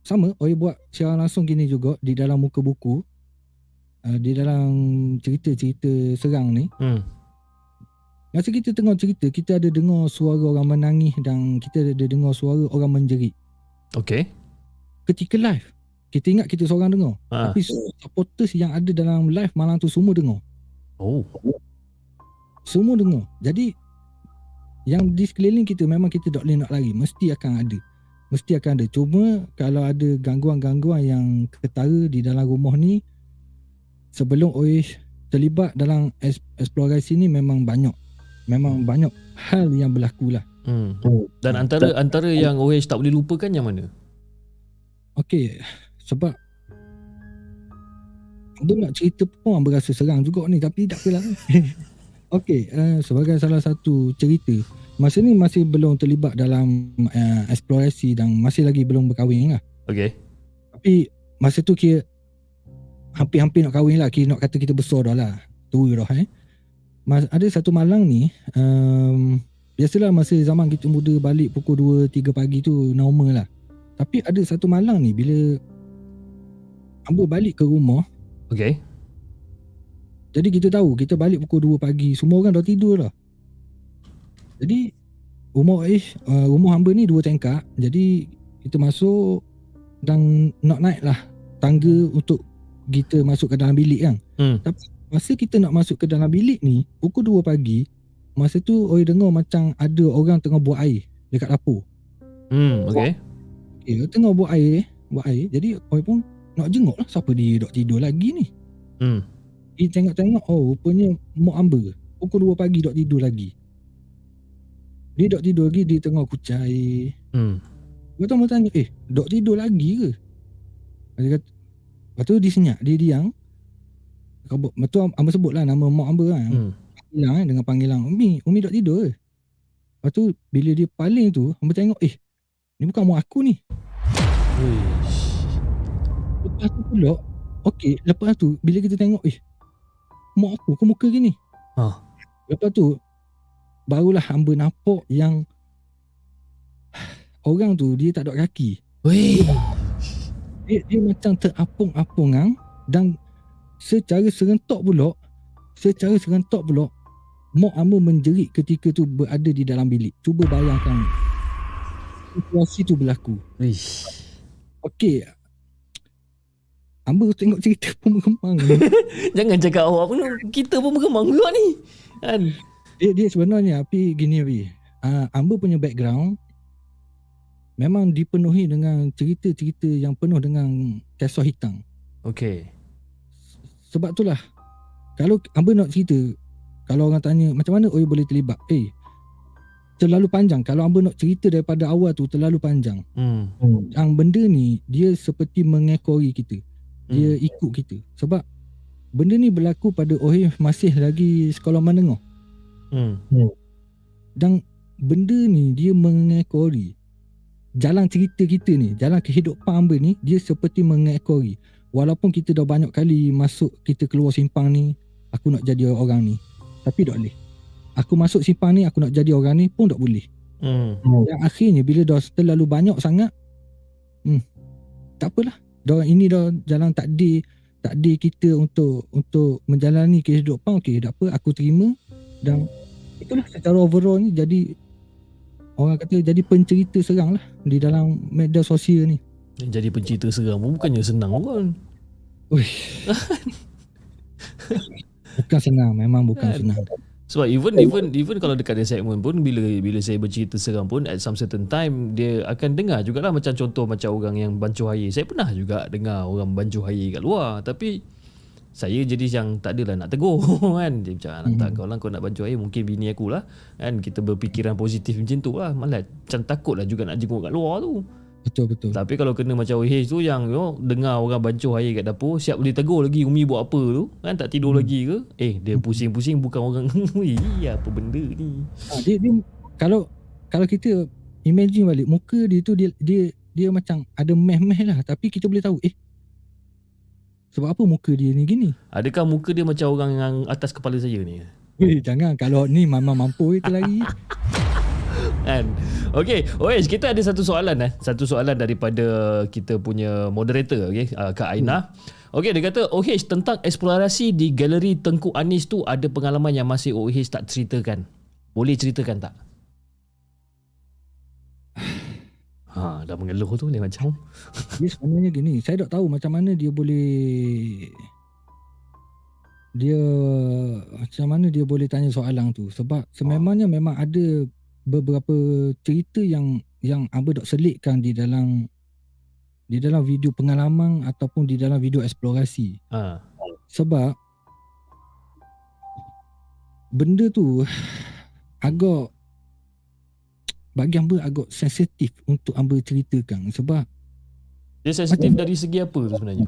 sama Oi buat siaran langsung gini juga di dalam muka buku uh, di dalam cerita-cerita serang ni Hmm. masa kita tengah cerita kita ada dengar suara orang menangis dan kita ada dengar suara orang menjerit Okay. ketika live kita ingat kita seorang dengar Ha. tapi supporters yang ada dalam live malam tu semua dengar Oh. Semua dengar. Jadi yang di sekeliling kita memang kita tak boleh nak lari. Mesti akan ada. Mesti akan ada. Cuma kalau ada gangguan-gangguan yang ketara di dalam rumah ni sebelum Oish terlibat dalam eksplorasi ni memang banyak. Memang banyak hal yang berlaku lah. Hmm. Dan antara antara yang OH tak boleh lupakan yang mana? Okey, sebab Abang nak cerita pun Abang rasa serang juga ni tapi tak apalah. Okey, uh, sebagai salah satu cerita, masa ni masih belum terlibat dalam uh, eksplorasi dan masih lagi belum berkahwin lah. Okay. Tapi masa tu kira hampir-hampir nak kahwin lah, kira nak kata kita besar dah lah. Tua dah eh. Mas, ada satu malang ni, um, biasalah masa zaman kita muda balik pukul 2 3 pagi tu normal lah. Tapi ada satu malang ni bila Ambo balik ke rumah, Okay. Jadi kita tahu kita balik pukul 2 pagi, semua orang dah tidur dah. Jadi rumah uh, rumah hamba ni dua tingkat. Jadi kita masuk dan nak naik lah tangga untuk kita masuk ke dalam bilik kan. Hmm. Tapi masa kita nak masuk ke dalam bilik ni, pukul 2 pagi, masa tu Oi dengar macam ada orang tengah buat air dekat dapur. Hmm. Okay. Okay, tengah buat air, buat air. Jadi Oi pun nak jenguk lah siapa dia dok tidur lagi ni. Hmm. Dia tengok-tengok, oh rupanya Mok Amber. Pukul 2 pagi dok tidur lagi. Dia dok tidur lagi, dia tengah kucai. Hmm. Lepas tu tanya, eh dok tidur lagi ke? Dia kata, lepas tu dia senyap, dia diam. Kau- Lepas tu Amber sebut lah nama Mok Amber kan. Hmm. Panggilan kan dengan panggilan, Umi, Umi dok tidur ke? Lepas tu bila dia paling tu, Amber tengok, eh ni bukan Mok aku ni. Uish. Lepas tu pula Okay Lepas tu Bila kita tengok Eh Mak aku ke muka gini Ha. Lepas tu Barulah hamba nampak yang Orang tu Dia tak ada kaki Weh. Dia, dia macam terapung-apung Dan Secara serentak pula Secara serentak pula Mak hamba menjerit ketika tu Berada di dalam bilik Cuba bayangkan Situasi tu berlaku Uish. Okey Hamba tengok cerita pun berkembang Jangan cakap awak pun kita pun berkembang juga ni. Kan? dia dia sebenarnya api gini api. Uh, Amber punya background memang dipenuhi dengan cerita-cerita yang penuh dengan kisah hitam. Okay. Sebab itulah kalau Amber nak cerita kalau orang tanya macam mana Oi boleh terlibat? Eh terlalu panjang. Kalau Amber nak cerita daripada awal tu terlalu panjang. Hmm. Yang benda ni dia seperti mengekori kita. Dia Hmm. ikut kita. Sebab benda ni berlaku pada Oi masih lagi sekolah menengah. Hmm. Dan benda ni dia mengekori jalan cerita kita ni, jalan kehidupan hamba ni dia seperti mengekori. Walaupun kita dah banyak kali masuk kita keluar simpang ni, aku nak jadi orang ni. Tapi tak boleh. Aku masuk simpang ni aku nak jadi orang ni pun tak boleh. Hmm. Dan akhirnya bila dah terlalu banyak sangat hmm, tak apalah. Dah ini dah jalan takdir takdir kita untuk untuk menjalani kehidupan okey tak apa aku terima dan itulah secara overall ni jadi orang kata jadi pencerita serang lah di dalam media sosial ni. Jadi pencerita seram pun bukannya senang pun. Uish. bukan senang, memang bukan Kan? senang. Sebab even even even kalau dekat dia segmen pun bila bila saya bercerita seram pun at some certain time dia akan dengar jugalah macam contoh macam orang yang bancuh air. Saya pernah juga dengar orang bancuh air kat luar tapi saya jadi yang tak adalah nak tegur kan. Dia macam nak tak kau lah kau nak bancuh air mungkin bini aku lah kan. Kita berfikiran positif macam tu lah. Malah macam takut lah juga nak jenguk kat luar tu. Betul betul. Tapi kalau kena macam OH tu yang you know, dengar orang bancuh air kat dapur, siap boleh tegur lagi Umi buat apa tu. Kan tak tidur Hmm. lagi ke? Eh, dia pusing-pusing bukan orang. Iya, apa benda ni? Ha, dia, dia kalau kalau kita imagine balik muka dia tu dia dia dia macam ada meh-meh lah tapi kita boleh tahu eh sebab apa muka dia ni gini? Adakah muka dia macam orang yang atas kepala saya ni? Eh jangan kalau ni mama mampu itu lagi. Kan? Okay, OH kita ada satu soalan eh. Satu soalan daripada kita punya moderator, okay? Uh, Kak Aina. Okay, dia kata OH tentang eksplorasi di galeri Tengku Anis tu ada pengalaman yang masih OH tak ceritakan. Boleh ceritakan tak? Ha, dah mengeluh tu dia macam. Dia sebenarnya gini, saya tak tahu macam mana dia boleh dia macam mana dia boleh tanya soalan tu sebab sememangnya memang ada beberapa cerita yang yang Amba dok selitkan di dalam di dalam video pengalaman ataupun di dalam video eksplorasi. Ha. Sebab benda tu agak bagi hamba agak sensitif untuk hamba ceritakan sebab Dia sensitif dari segi apa tu sebenarnya?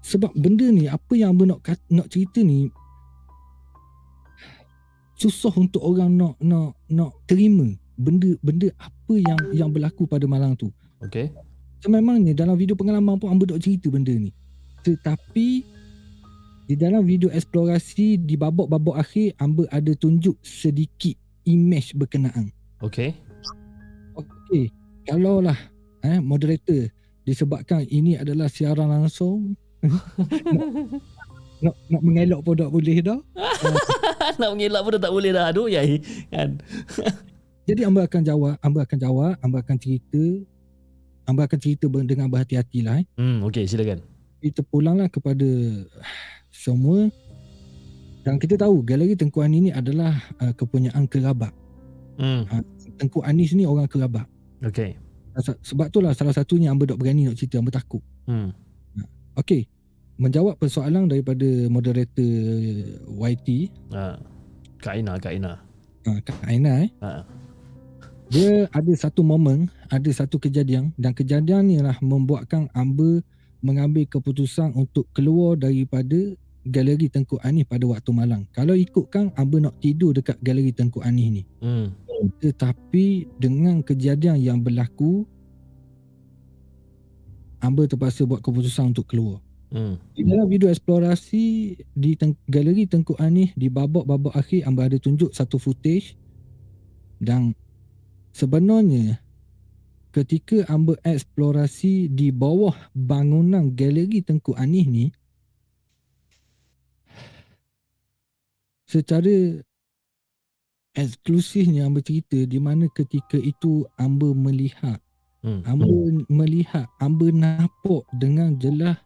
sebab benda ni apa yang hamba nak nak cerita ni susah untuk orang nak nak nak terima benda benda apa yang yang berlaku pada malam tu. Okay. Sememangnya dalam video pengalaman pun hamba dok cerita benda ni. Tetapi di dalam video eksplorasi di babak-babak akhir hamba ada tunjuk sedikit image berkenaan. Okay. Okey, kalaulah eh moderator disebabkan ini adalah siaran langsung nak, nak, mengelak pun tak boleh dah. Nak mengelak pun tak boleh dah. Aduh, ya. Kan? Jadi hamba akan jawab, hamba akan jawab, hamba akan cerita hamba akan cerita dengan berhati-hati lah eh. Hmm, okay, silakan. Kita pulanglah kepada semua dan kita tahu galeri Tengku Anis ni adalah uh, kepunyaan kerabat. Hmm, Tengku Anis ni orang kerabat. okay. Se- Sebab itulah salah satunya hamba dok berani nak cerita, hamba takut. Hmm. Okey. Menjawab persoalan daripada moderator YT, Ha. Kak Aina, Kak Aina. uh, Kak Aina eh. Ha. Dia ada satu momen, ada satu kejadian dan kejadian ni lah membuatkan Amba mengambil keputusan untuk keluar daripada galeri Tengku Anis pada waktu malam. Kalau ikutkan Amba nak tidur dekat galeri Tengku Anis ni. Hmm. Tetapi dengan kejadian yang berlaku Amba terpaksa buat keputusan untuk keluar. Hmm. Di dalam video eksplorasi di teng- galeri Tengku Anis di babak-babak akhir Amba ada tunjuk satu footage dan sebenarnya ketika Amba eksplorasi di bawah bangunan galeri Tengku Anis ni secara eksklusifnya Amba cerita di mana ketika itu Amba melihat Hmm. Amba melihat, Amba nampak dengan jelas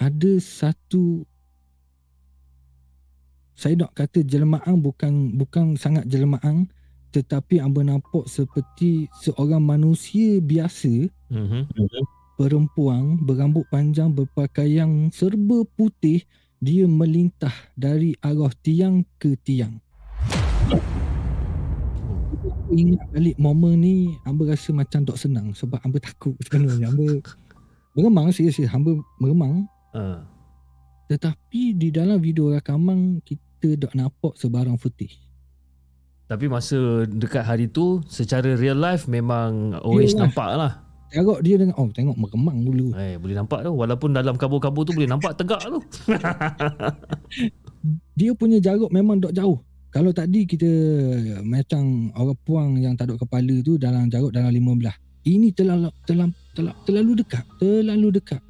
ada satu saya nak kata jelmaan bukan bukan sangat jelmaan tetapi Amba nampak seperti seorang manusia biasa Mhm. perempuan berambut panjang berpakaian serba putih dia melintah dari arah tiang ke tiang. Ingat balik momen ni Amba rasa macam tak senang sebab Amba takut sebenarnya. Amba meremang serius Amba meremang Ha. tetapi di dalam video rakaman kita tak nampak sebarang footage. Tapi masa dekat hari tu secara real life memang always nampak lah. Tengok dia dengan oh tengok meremang dulu. Eh, boleh nampak tu. Walaupun dalam kabur-kabur tu boleh nampak tegak tu. Dia punya jarak memang tak jauh. Kalau tadi kita macam orang puang yang tak ada kepala tu dalam jarak dalam 15. Ini terlalu terlalu terlalu, terlalu dekat, terlalu dekat.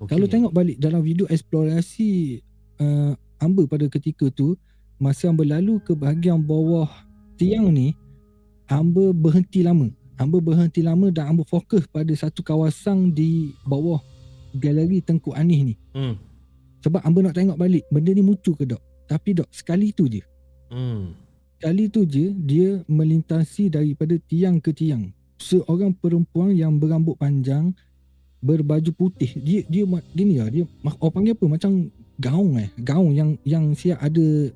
Okay. Kalau tengok balik dalam video eksplorasi uh, Amba pada ketika tu masa Amba lalu ke bahagian bawah tiang ni Amba berhenti lama. Amba berhenti lama dan Amba fokus pada satu kawasan di bawah galeri Tengku Anis ni. Hmm. Sebab Amba nak tengok balik benda ni muncul ke tak. Tapi dok sekali tu je. Hmm. Kali tu je dia melintasi daripada tiang ke tiang. Seorang perempuan yang berambut panjang berbaju putih. Dia dia gini lah, dia orang panggil apa macam gaung eh. Gaung yang yang siap ada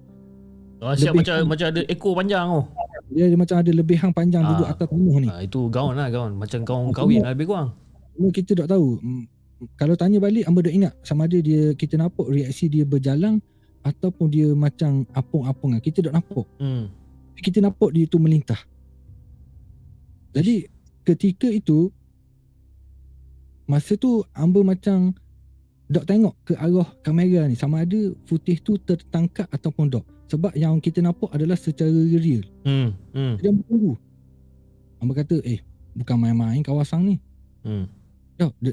Oh, siap Lebih- macam macam ada ekor panjang oh. Dia, dia macam ada lebihan panjang Ah. duduk atas tanah ni. Ah, itu gaun lah gaun. Macam gaun Ah, kahwin lah lebih kurang. Cuma kita tak tahu. Mm, Kalau tanya balik, Amba dah ingat sama ada dia kita nampak reaksi dia berjalan ataupun dia macam apung-apungan. Kita tak nampak. Hmm. Kita nampak dia tu melintah. Jadi ketika itu masa tu Amba macam dok tengok ke arah kamera ni sama ada footage tu tertangkap ataupun dok. Sebab yang kita nampak adalah secara real. Hmm. Hmm. Jadi Amba tunggu. Amba kata, eh bukan main-main kawasan ni. Hmm. Ya, de,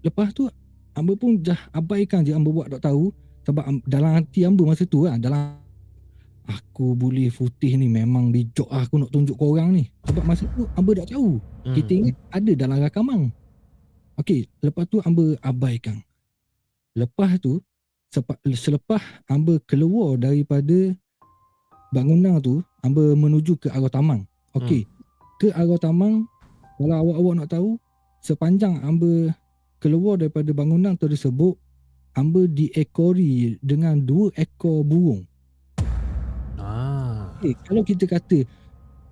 lepas tu Amba pun dah abaikan je Amba buat tak tahu sebab am- dalam hati Amba masa tu lah dalam aku boleh putih ni memang bijak lah aku nak tunjuk korang ni sebab masa tu Amba tak tahu Hmm. kita ingat ada dalam rakaman Okey, lepas tu Amba abaikan lepas tu selepas Amba keluar daripada bangunan tu Amba menuju ke arah taman Okey, ke arah taman kalau awak-awak nak tahu sepanjang Amba keluar daripada bangunan tersebut Amba diekori dengan dua ekor burung. Ah. Okay, kalau kita kata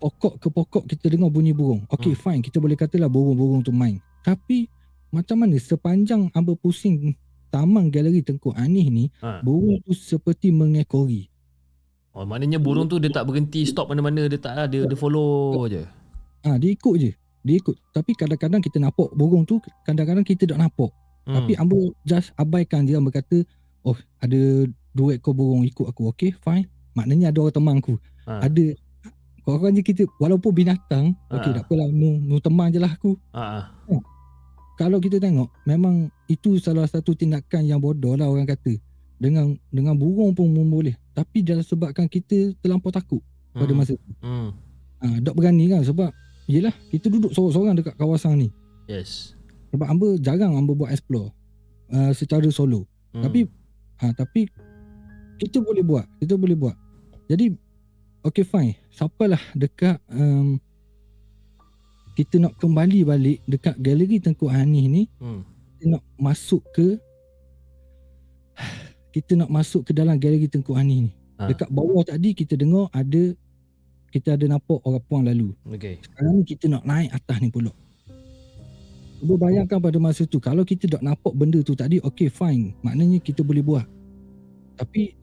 pokok ke pokok kita dengar bunyi burung. Okey Hmm. fine, kita boleh katalah burung-burung tu main. Tapi macam mana sepanjang Amba pusing taman galeri Tengku Anih ni, Ha. burung tu seperti mengekori. Oh, maknanya burung tu dia tak berhenti stop mana-mana dia tak dia dia follow je. Ah, dia ikut je. Dia ikut. Tapi kadang-kadang kita nampak burung tu, kadang-kadang kita tak nampak. Hmm. Tapi Amba just abaikan je Amba kata Oh ada dua ekor burung ikut aku Okay fine Maknanya ada orang teman aku Ha. Ada Korang je kita Walaupun binatang Okay Ha. tak apalah nu, nu teman je lah aku Ah. ah. Kalau kita tengok Memang itu salah satu tindakan yang bodoh lah orang kata Dengan dengan burung pun boleh Tapi dah sebabkan kita terlampau takut pada Hmm. masa tu Hmm. ha, Dok berani kan sebab Yelah kita duduk sorang-sorang dekat kawasan ni Yes. Sebab Amba jarang Amba buat explore uh, Secara solo Hmm. Tapi ha, tapi kita boleh buat, kita boleh buat. Jadi okay fine. Siapalah dekat um, kita nak kembali balik dekat galeri Tengku Hanih ni, hmm. kita nak masuk ke kita nak masuk ke dalam galeri Tengku Hanih ni. Ha. Dekat bawah tadi kita dengar ada kita ada nampak orang puang lalu. Okay. Sekarang ni kita nak naik atas ni pula. Cuba bayangkan pada masa tu kalau kita dah nampak benda tu tadi okay fine maknanya kita boleh buat. Tapi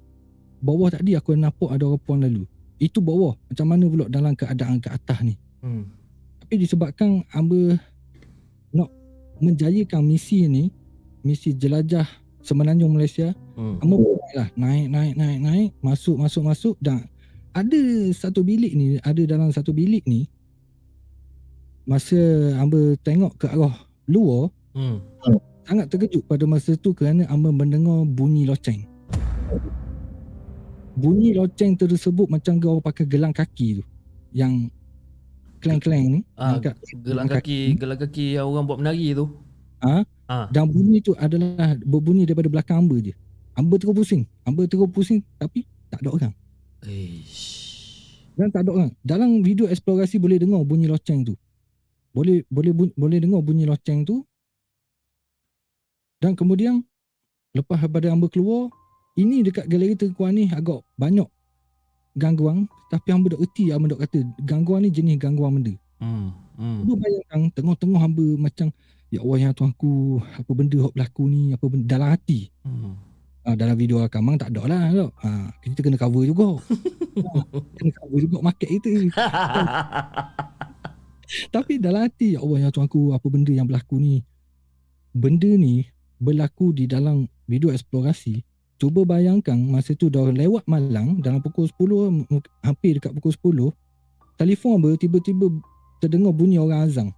bawah tadi aku nampak ada orang puan lalu. Itu bawah. Macam mana pula dalam keadaan ke atas ni. Hmm. Tapi disebabkan Amba nak menjayakan misi ni, misi jelajah semenanjung Malaysia, Hmm. Amba lah naik naik naik naik masuk masuk masuk dan ada satu bilik ni ada dalam satu bilik ni masa Amba tengok ke arah luar Hmm. sangat terkejut pada masa tu kerana Amba mendengar bunyi loceng bunyi loceng tersebut macam orang pakai gelang kaki tu yang kleng-kleng ni Ah, angkat Gelang kaki, gelang kaki yang orang buat menari tu. Ha? Ah. dan bunyi tu adalah berbunyi daripada belakang Amba je Amba terus pusing Amba terus pusing tapi tak ada orang Eish. Dan tak ada orang. Dalam video eksplorasi boleh dengar bunyi loceng tu. Boleh boleh bu, boleh dengar bunyi loceng tu. Dan kemudian lepas daripada hamba keluar, ini dekat galeri Tengkuan ni agak banyak gangguan tapi hamba dok erti hamba dok kata gangguan ni jenis gangguan benda. Hmm. Hmm. Cuba bayangkan tengah-tengah hamba macam ya Allah ya Tuhan aku apa benda hok berlaku ni apa benda dalam hati. Hmm. Ha, dalam video rakaman tak ada lah. tak? Ha, kita kena cover juga. ha, kena cover juga market kita. Tapi dalam hati, ya Allah ya Tuhan aku, apa benda yang berlaku ni? Benda ni berlaku di dalam video eksplorasi. Cuba bayangkan masa tu dah lewat malang dalam pukul 10, m- hampir dekat pukul 10, telefon ber tiba-tiba terdengar bunyi orang azang.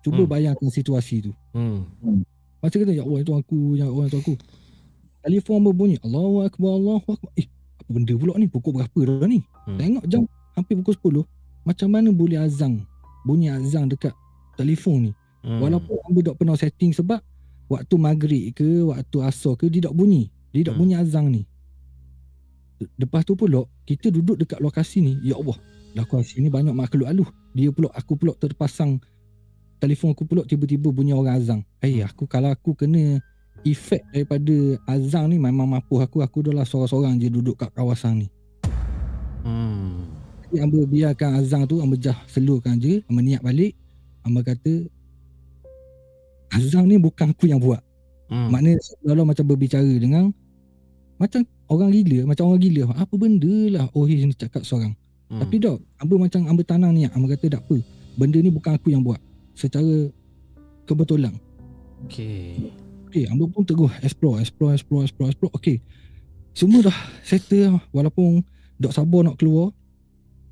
Cuba Hmm. bayangkan situasi tu. hmm. Masa kata, ya Allah Tuhan aku, ya Allah Tuhan aku. Telefon berbunyi, Allahu Akbar, Allahu Akbar. Eh, apa benda pula ni? Pukul berapa dah ni? Hmm. Tengok jam hampir pukul 10. Macam mana boleh azang? Bunyi azang dekat telefon ni. Hmm. Walaupun hamba tak pernah setting sebab waktu maghrib ke, waktu asar ke, dia tak bunyi. Dia tak Hmm. bunyi azang ni. Lepas tu pula, kita duduk dekat lokasi ni. Ya Allah, lokasi ni banyak makhluk aluh. Dia pula, aku pula terpasang telefon aku pula tiba-tiba bunyi orang azang. Hey, aku kalau aku kena efek daripada azang ni memang mampu aku. Aku dah lah seorang-seorang je duduk kat kawasan ni. Hmm. Jadi Amba biarkan Azang tu Amba jah selurkan je Amba niat balik Amba kata Azang ni bukan aku yang buat Hmm. Maknanya seolah macam berbicara dengan Macam orang gila Macam orang gila Apa benda lah Oh ni cakap seorang Hmm. Tapi dok Amba macam Amba tanang niat Amba kata tak apa Benda ni bukan aku yang buat Secara Kebetulan Okay. Okay Amba pun terus Explore Explore Explore Explore, explore. Okay Semua dah settle lah. Walaupun Dok sabar nak keluar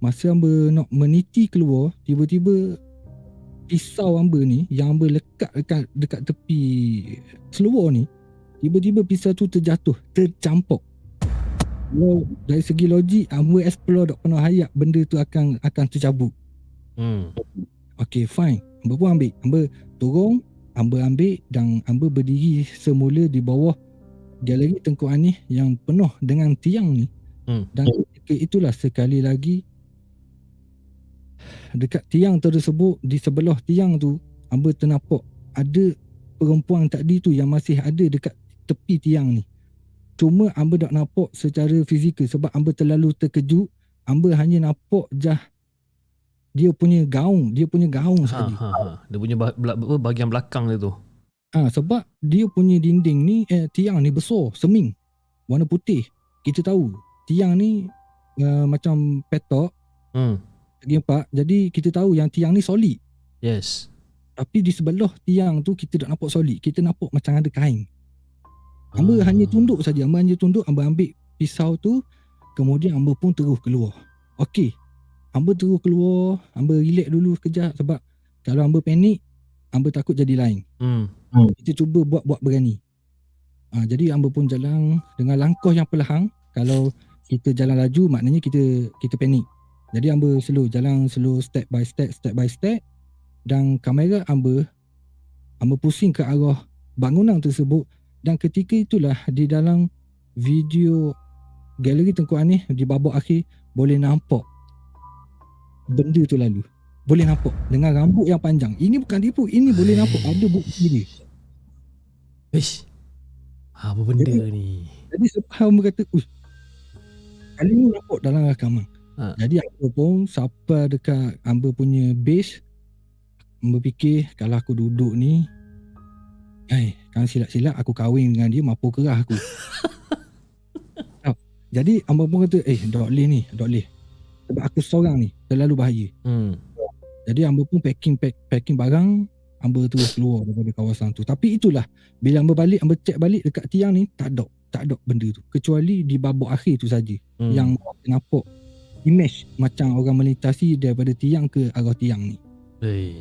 Masa Amba nak meniti keluar Tiba-tiba Pisau Amba ni Yang Amba lekat dekat, dekat tepi Seluar ni Tiba-tiba pisau tu terjatuh Tercampuk Well, dari segi logik Amba explore dok penuh hayat Benda tu akan akan tercabut. Hmm. Okay fine. Amba pun ambil. Amba turun Amba ambil Dan Amba berdiri semula di bawah. Galeri Tengku Anih Yang penuh dengan tiang ni. Hmm. Dan ketika itulah sekali lagi Dekat tiang tersebut Di sebelah tiang tu Amba ternampak Ada perempuan tadi tu Yang masih ada dekat tepi tiang ni Cuma Amba tak nampak secara fizikal Sebab Amba terlalu terkejut Amba hanya nampak jah dia punya gaung, dia punya gaung Ha, sekali. ha, ha. Dia punya bahagian belakang dia tu. Ha, sebab dia punya dinding ni, eh, tiang ni besar, seming, warna putih. Kita tahu, tiang ni uh, macam petok, Hmm. segi empat. Jadi kita tahu yang tiang ni solid. Yes. Tapi di sebelah tiang tu kita tak nampak solid. Kita nampak macam ada kain. Amba Ah. hanya tunduk saja. Amba hanya tunduk, Amba ambil pisau tu, kemudian Amba pun terus keluar. Okey. Amba terus keluar, Amba relax dulu sekejap sebab kalau Amba panik, Amba takut jadi lain. Hmm. kita cuba buat-buat berani. Ha, jadi Amba pun jalan dengan langkah yang perlahan. Kalau kita jalan laju maknanya kita kita panik. Jadi Amba slow jalan slow step by step step by step dan kamera Amba Amba pusing ke arah bangunan tersebut dan ketika itulah di dalam video galeri Tengku Anis di babak akhir boleh nampak benda tu lalu. Boleh nampak dengan rambut yang panjang. Ini bukan tipu, ini boleh nampak ada bukti dia. Ish. Ha, apa benda ni? Jadi sebab Hamba kata, Uish, kali ni nampak dalam rakaman. Ha. Jadi aku pun sampai dekat Hamba punya base, Hamba fikir kalau aku duduk ni, Hai, kan silap-silap aku kahwin dengan dia, mampu kerah aku. Jadi Hamba pun kata, eh, tak boleh ni, tak boleh. Sebab aku seorang ni, terlalu bahaya. Hmm. Jadi Hamba pun packing pack, packing barang, Hamba terus keluar daripada kawasan tu. Tapi itulah, bila Hamba balik, Hamba check balik dekat tiang ni, tak ada. Tak ada benda tu. Kecuali di babak akhir tu saja Hmm. yang nampak image macam orang melintasi daripada tiang ke arah tiang ni. Eh,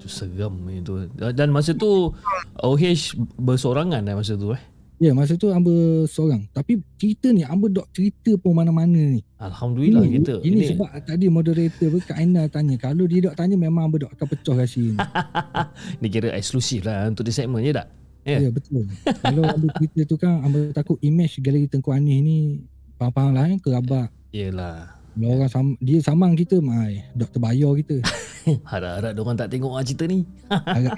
itu seram itu. Dan masa tu OH bersorangan dah masa tu eh. Ya, masa tu Hamba seorang. Tapi cerita ni, Hamba dok cerita pun mana-mana ni. Alhamdulillah ini, kita. Ini, sebab tadi moderator pun Kak Aina tanya. Kalau dia dok tanya, memang Hamba dok akan pecah rahsia ni. ni kira eksklusif lah untuk di segmen je tak? Ya. Ya, betul. Kalau Hamba cerita tu kan, Hamba takut image galeri Tengku Anis ni faham-faham lah kan, kerabat. Yelah. Kalau orang sam, dia samang kita, mai, dok terbayar kita. Harap-harap diorang tak tengok lah cerita ni. Lah.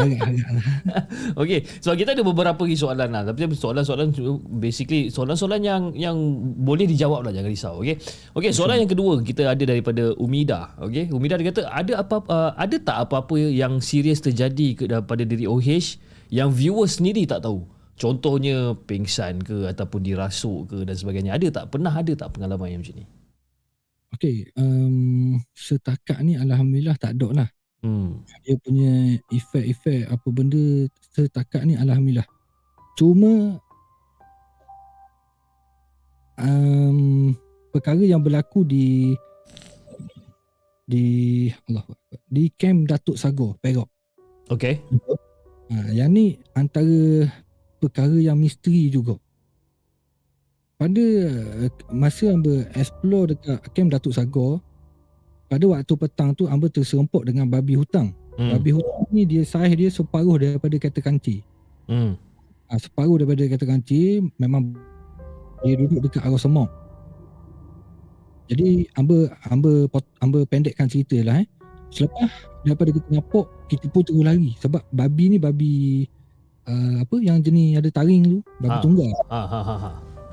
Okey, so kita ada beberapa lagi soalan lah. Tapi soalan-soalan basically soalan-soalan yang yang boleh dijawab lah jangan risau. Okey. Okey, soalan yang kedua kita ada daripada Umida. Okey, Umida dia kata ada apa uh, ada tak apa-apa yang serius terjadi ke pada diri OH yang viewer sendiri tak tahu? Contohnya pingsan ke ataupun dirasuk ke dan sebagainya. Ada tak? Pernah ada tak pengalaman yang macam ni? Okey, um, setakat ni Alhamdulillah tak ada lah. Hmm. dia punya efek-efek apa benda setakat ni alhamdulillah. Cuma um, perkara yang berlaku di di Allah di kem Datuk Sagor Perak. Okey. Ha, yang ni antara perkara yang misteri juga. Pada eh, masa hamba explore dekat kem Datuk Sagor pada waktu petang tu hamba terserempok dengan babi hutang. Hmm. Babi hutan ni dia saiz dia separuh daripada kata kancil. Hmm. Ha, separuh daripada kata kancil memang dia duduk dekat arah semak. Jadi hamba hamba hamba pendekkan cerita lah eh. Selepas daripada kita nampak kita pun terus lari sebab babi ni babi uh, apa yang jenis ada taring tu, babi Ha. tunggal. Ha ha ha ha.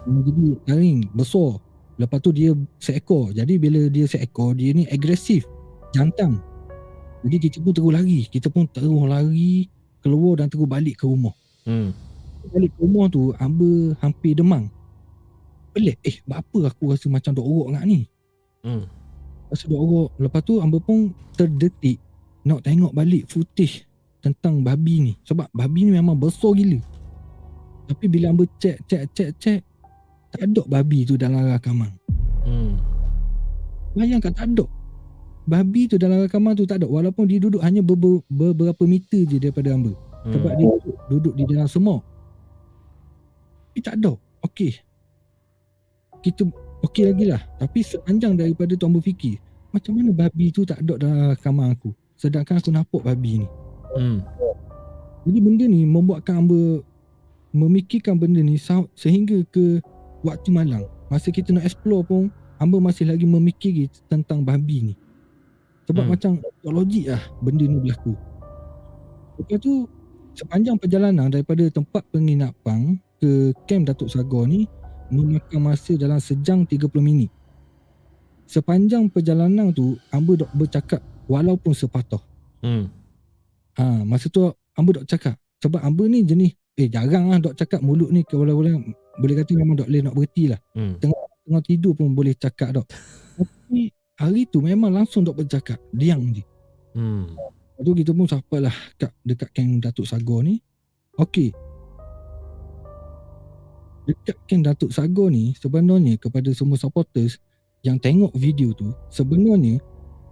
Yang jadi taring besar. Lepas tu dia seekor. Jadi bila dia seekor, dia ni agresif. Jantang. Jadi kita pun terus lari. Kita pun terus lari keluar dan terus balik ke rumah. Hmm. Balik ke rumah tu, Amba hampir demam. Pelik. Eh, apa aku rasa macam dok orok nak ni? Hmm. Rasa dok orok. Lepas tu Amba pun terdetik nak tengok balik footage tentang babi ni. Sebab babi ni memang besar gila. Tapi bila Amba cek, cek, cek, cek, tak ada babi tu dalam rakaman. Hmm. Bayangkan tak ada. Babi tu dalam rakaman tu tak ada. Walaupun dia duduk hanya beber, beberapa meter je daripada Amba. Hmm. Sebab dia duduk, duduk di dalam semua. Tapi tak ada. Okey. Kita okey lagi lah. Tapi sepanjang daripada tu Amba fikir. Macam mana babi tu tak ada dalam rakaman aku. Sedangkan aku nampak babi ni. Hmm. Jadi benda ni membuatkan Amba memikirkan benda ni sehingga ke waktu malam. Masa kita nak explore pun Amba masih lagi memikiri tentang babi ni. Sebab Hmm. macam logik lah benda ni berlaku. Lepas tu sepanjang perjalanan daripada tempat penginapan ke kem Datuk Sagor ni memakan masa dalam sejam 30 minit. Sepanjang perjalanan tu Amba dok bercakap walaupun sepatah. Hmm. Ha, masa tu Amba dok cakap sebab Amba ni jenis eh jarang lah dok cakap mulut ni kalau-kalau boleh kata memang dok boleh nak berhenti lah. Hmm. Tengah tidur pun boleh cakap dok. Tapi hari tu memang langsung dok bercakap, diam je. Hmm. Lepas tu kita pun sampailah kat dekat kem Datuk Sagor ni. Okey. Dekat kem Datuk Sagor ni sebenarnya kepada semua supporters yang tengok video tu sebenarnya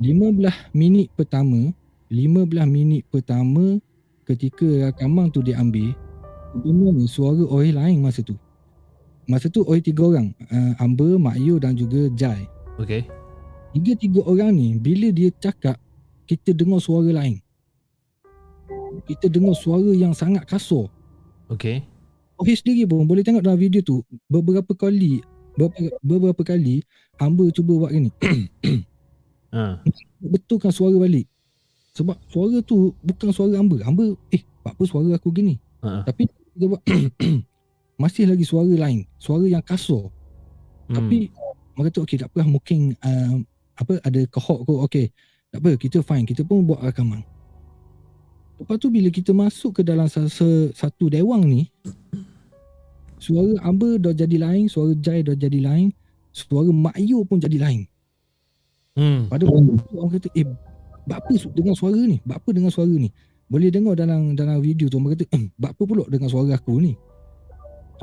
15 minit pertama 15 minit pertama ketika rakaman tu diambil sebenarnya suara orang lain masa tu. Masa tu orang tiga orang, uh, Amber, Mak Yu dan juga Jai. Okay. Tiga-tiga orang ni bila dia cakap kita dengar suara lain. Kita dengar suara yang sangat kasar. Okay. Orang sendiri pun boleh tengok dalam video tu beberapa kali beberapa, beberapa kali Amber cuba buat gini. Ha. Betulkan suara balik. Sebab suara tu bukan suara Amber. Amber eh apa suara aku gini. Ha. Tapi dia buat masih lagi suara lain, suara yang kasar. Hmm. Tapi Mak kata okey tak apa mungkin uh, apa ada kohok kot okey. Tak apa kita fine kita pun buat rakaman. Lepas tu bila kita masuk ke dalam satu, dewang ni suara Amber dah jadi lain, suara Jai dah jadi lain, suara Mak Yu pun jadi lain. Hmm. Pada waktu tu orang kata eh apa dengar suara ni? Apa dengar suara ni? Boleh dengar dalam dalam video tu orang kata eh apa pula dengar suara aku ni?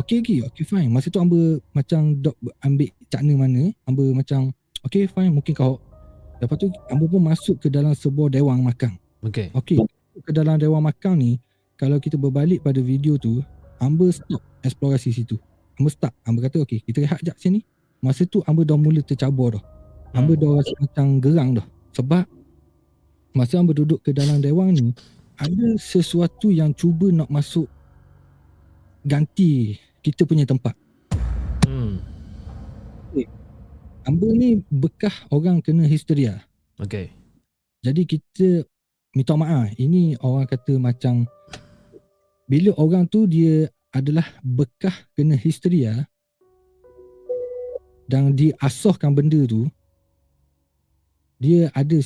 Okey okey, okey fine. Masa tu Amber macam dok ambil cakna mana, Amber macam okey fine mungkin kau. Lepas tu Amber pun masuk ke dalam sebuah dewang makan. Okay. Okey, ke dalam dewang makan ni kalau kita berbalik pada video tu, Amber stop eksplorasi situ. Amber start. Amber kata okey, kita rehat jap sini. Masa tu Amber dah mula tercabar dah. Amber dah rasa macam gerang dah. Sebab masa Amber duduk ke dalam dewang ni, ada sesuatu yang cuba nak masuk ganti kita punya tempat. Hmm. Amber ni bekah orang kena histeria. Okay. Jadi kita minta maaf. Ini orang kata macam bila orang tu dia adalah bekah kena histeria dan diasahkan benda tu dia ada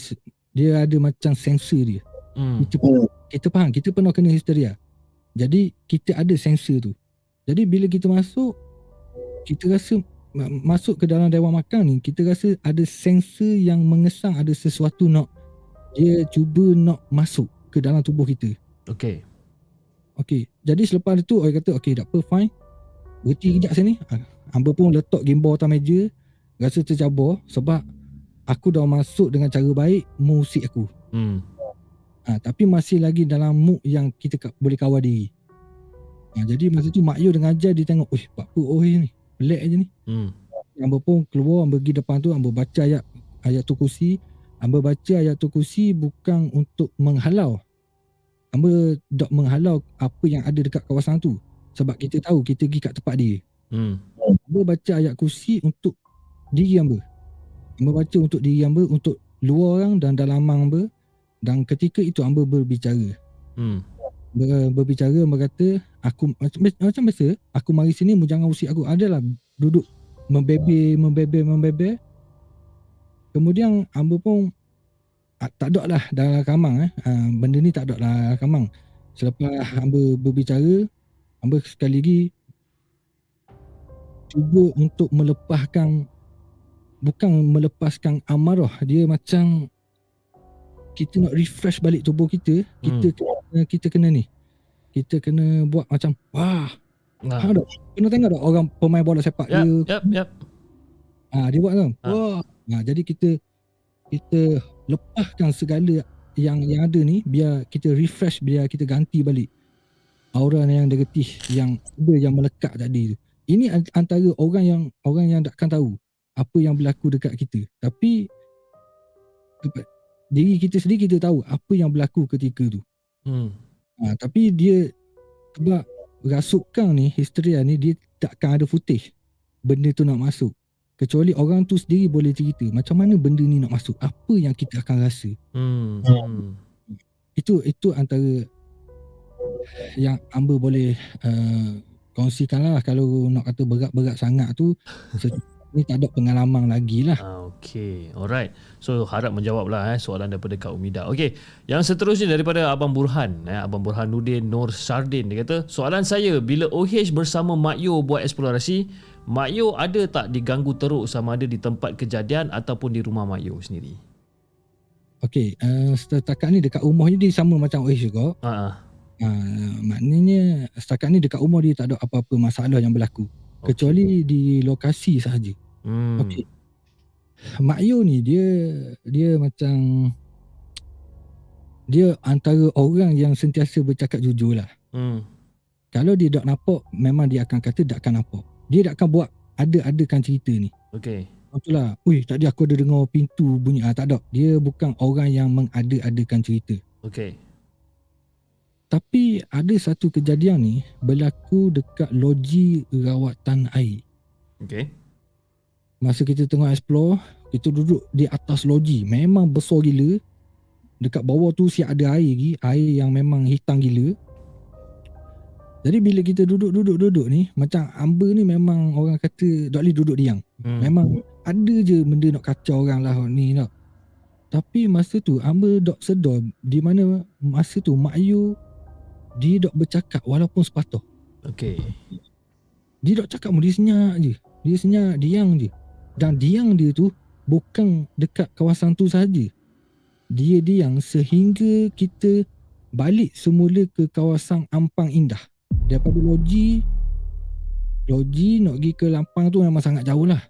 dia ada macam sensor dia. Hmm. Kita, kita faham, kita pernah kena histeria. Jadi kita ada sensor tu. Jadi bila kita masuk kita rasa ma- masuk ke dalam dewan makan ni kita rasa ada sensor yang mengesang ada sesuatu nak dia cuba nak masuk ke dalam tubuh kita. Okay. Okey. Jadi selepas itu orang kata okey tak apa fine. Berhenti kejap sini. Ah, Hamba pun letak gimbal atas meja. Rasa tercabar sebab aku dah masuk dengan cara baik musik aku. Hmm. Ha, tapi masih lagi dalam mood yang kita ka- boleh kawal diri. Ha, jadi masa tu Mak Yu dengan Jai dia tengok, "Uish, apa oh ni? Pelik aja ni." Hmm. Hamba pun keluar, hamba pergi depan tu, hamba baca ayat ayat tu kursi. Hamba baca ayat tu kursi bukan untuk menghalau. Hamba dok menghalau apa yang ada dekat kawasan tu. Sebab kita tahu kita pergi kat tempat dia. Hmm. Hamba baca ayat kursi untuk diri hamba. Hamba baca untuk diri hamba, untuk luar orang dan dalam hamba. Dan ketika itu hamba berbicara. Hmm. Ber, berbicara berkata aku macam macam biasa aku mari sini mu jangan usik aku adalah duduk membebe membebe membebe kemudian hamba pun ah, tak ada lah dalam kamang eh uh, benda ni tak ada lah dalam kamang selepas hamba berbicara hamba sekali lagi cuba untuk melepaskan bukan melepaskan amarah dia macam kita nak refresh balik tubuh kita kita kena, kita kena ni kita kena buat macam wah Nah. ha, tak? kena tengok tak orang pemain bola sepak Yap, dia yap, yap. Ah dia buat kan. Ha. Wah. Ha, jadi kita kita lepaskan segala yang yang ada ni biar kita refresh biar kita ganti balik aura yang negatif yang ada yang melekat tadi tu. Ini an- antara orang yang orang yang takkan tahu apa yang berlaku dekat kita. Tapi diri kita sendiri kita tahu apa yang berlaku ketika tu. Hmm. Ha, tapi dia sebab rasukan ni histeria ni dia takkan ada footage benda tu nak masuk kecuali orang tu sendiri boleh cerita macam mana benda ni nak masuk apa yang kita akan rasa Hmm. hmm. itu itu antara yang hamba boleh uh, kongsikan lah kalau nak kata berat-berat sangat tu ni tak ada pengalaman lagi lah Ah, okay, alright. So harap menjawablah eh soalan daripada Kak Umida. Okay, yang seterusnya daripada Abang Burhan, eh, Abang Burhanuddin Nur Sardin dia kata, soalan saya bila OH bersama Mak Yo buat eksplorasi, Mak Yo ada tak diganggu teruk sama ada di tempat kejadian ataupun di rumah Mak Yo sendiri? Okey, uh, setakat ni dekat rumah ni dia sama macam Oish juga Ha ah. uh, maknanya setakat ni dekat rumah dia tak ada apa-apa masalah yang berlaku Okay. kecuali di lokasi sahaja Hmm. Okey. Mak Yu ni dia dia macam dia antara orang yang sentiasa bercakap jujur lah. Hmm. Kalau dia tak nampak, memang dia akan kata tak akan nampak. Dia tak akan buat ada-adakan cerita ni. Okay. Itulah, ui tadi aku ada dengar pintu bunyi. Ah, tak ada. Dia bukan orang yang mengada-adakan cerita. Okay. Tapi ada satu kejadian ni berlaku dekat loji rawatan air. Okay. Masa kita tengah explore, kita duduk di atas loji. Memang besar gila. Dekat bawah tu siap ada air lagi. Air yang memang hitam gila. Jadi bila kita duduk-duduk-duduk ni, macam Amber ni memang orang kata tak boleh duduk diam. Hmm. Memang ada je benda nak kacau orang lah ni nak. Tapi masa tu Amber dok sedar di mana masa tu Mak Yu dia dok bercakap walaupun sepatah. Okay. Dia dok cakap dia senyap je. Dia senyap, diam je. Dan diam dia tu bukan dekat kawasan tu saja. Dia diam sehingga kita balik semula ke kawasan Ampang Indah. Daripada loji loji nak pergi ke Lampang tu memang sangat jauh lah.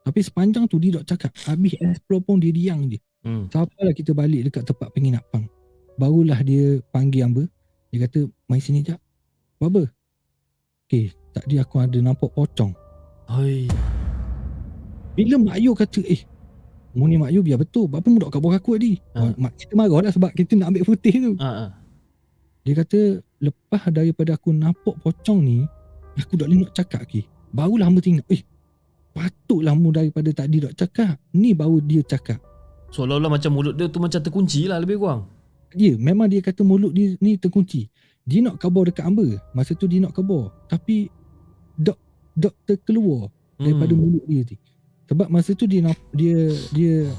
Tapi sepanjang tu dia dok cakap. Habis explore pun dia diam je. Hmm. Sampailah kita balik dekat tempat penginapan. Barulah dia panggil Amber. Dia kata, mai sini jap. Buat apa? Okay, tadi aku ada nampak pocong. Hai. Bila Mak Yu kata, eh, mu ni Mak Yu biar betul. Apa mu dok kat bawah aku tadi? Ha. Ha. Mak kita marah lah sebab kita nak ambil putih tu. Ah ah. Dia kata, lepas daripada aku nampak pocong ni, aku tak boleh nak cakap lagi. Barulah hamba tengok, eh, patutlah mu daripada tadi dok cakap. Ni baru dia cakap. Seolah-olah macam mulut dia tu macam terkunci lah lebih kurang. dia memang dia kata mulut dia ni terkunci. Dia nak kabur dekat Amber. Masa tu dia nak kabur. Tapi dok dok terkeluar daripada Hmm. mulut dia tu. Sebab masa tu dia dia dia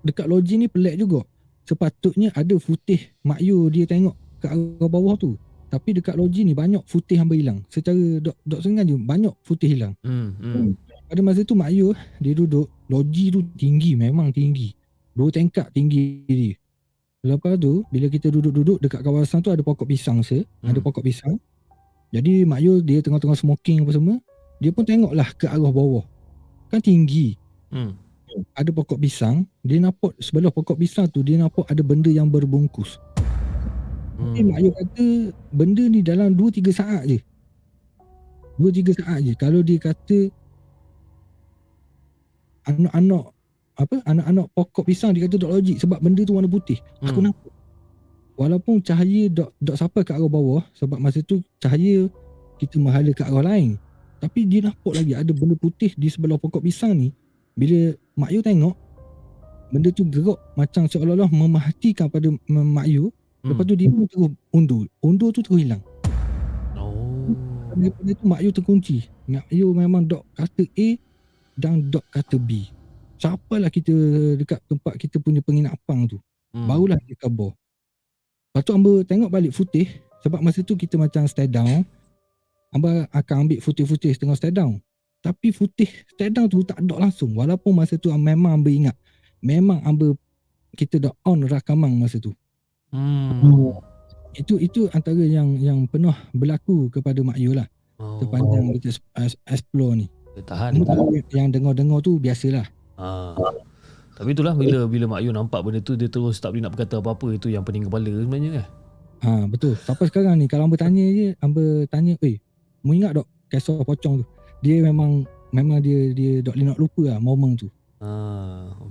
dekat loji ni pelik juga. Sepatutnya ada putih Mak Yu dia tengok kat arah bawah tu. Tapi dekat loji ni banyak putih hamba hilang. Secara dok dok sengaja banyak putih hilang. Hmm. hmm. Pada masa tu Mak Yu dia duduk loji tu tinggi memang tinggi. Dua tingkat tinggi dia. Lepas tu bila kita duduk-duduk dekat kawasan tu ada pokok pisang se, hmm. ada Hmm. pokok pisang. Jadi Mak Yu dia tengah-tengah smoking apa semua, dia pun tengoklah ke arah bawah. Kan tinggi. Hmm. Ada pokok pisang, dia nampak sebelah pokok pisang tu dia nampak ada benda yang berbungkus. Hmm. Mak Yu kata benda ni dalam 2 3 saat je. 2 3 saat je. Kalau dia kata anak-anak apa anak-anak pokok pisang dia kata tak logik sebab benda tu warna putih. Aku Hmm. nampak. Walaupun cahaya dok dok sampai ke arah bawah sebab masa tu cahaya kita menghala ke arah lain. Tapi dia nampak lagi ada benda putih di sebelah pokok pisang ni. Bila Mak Yu tengok benda tu gerak macam seolah-olah memerhatikan pada Mak Yu Hmm. Lepas tu dia pun terus undur. Undur tu terus hilang. Oh. Daripada tu Mak Yu terkunci. Mak Yu memang dok kata A dan dok kata B. Sampailah kita dekat tempat kita punya penginapan tu. Hmm. Barulah dia kabur. Lepas tu Amba tengok balik footage sebab masa tu kita macam stay down. Amba akan ambil footage-footage tengah stay down. Tapi footage stay down tu tak ada langsung. Walaupun masa tu memang Amba ingat. Memang Amba kita dah on rakaman masa tu. Hmm. Itu itu antara yang yang pernah berlaku kepada Mak Yu lah. Oh. Sepanjang kita explore ni. Dia tahan. Cuma yang dengar-dengar tu biasalah. Ha. Tapi itulah bila bila Mak Yu nampak benda tu dia terus tak boleh nak berkata apa-apa itu yang pening kepala sebenarnya kan. Ha betul. Sampai sekarang ni kalau Amba tanya je, Amba tanya, "Eh, mu ingat dok kisah pocong tu?" Dia memang memang dia dia dok nak lupa lah momen tu. Ha,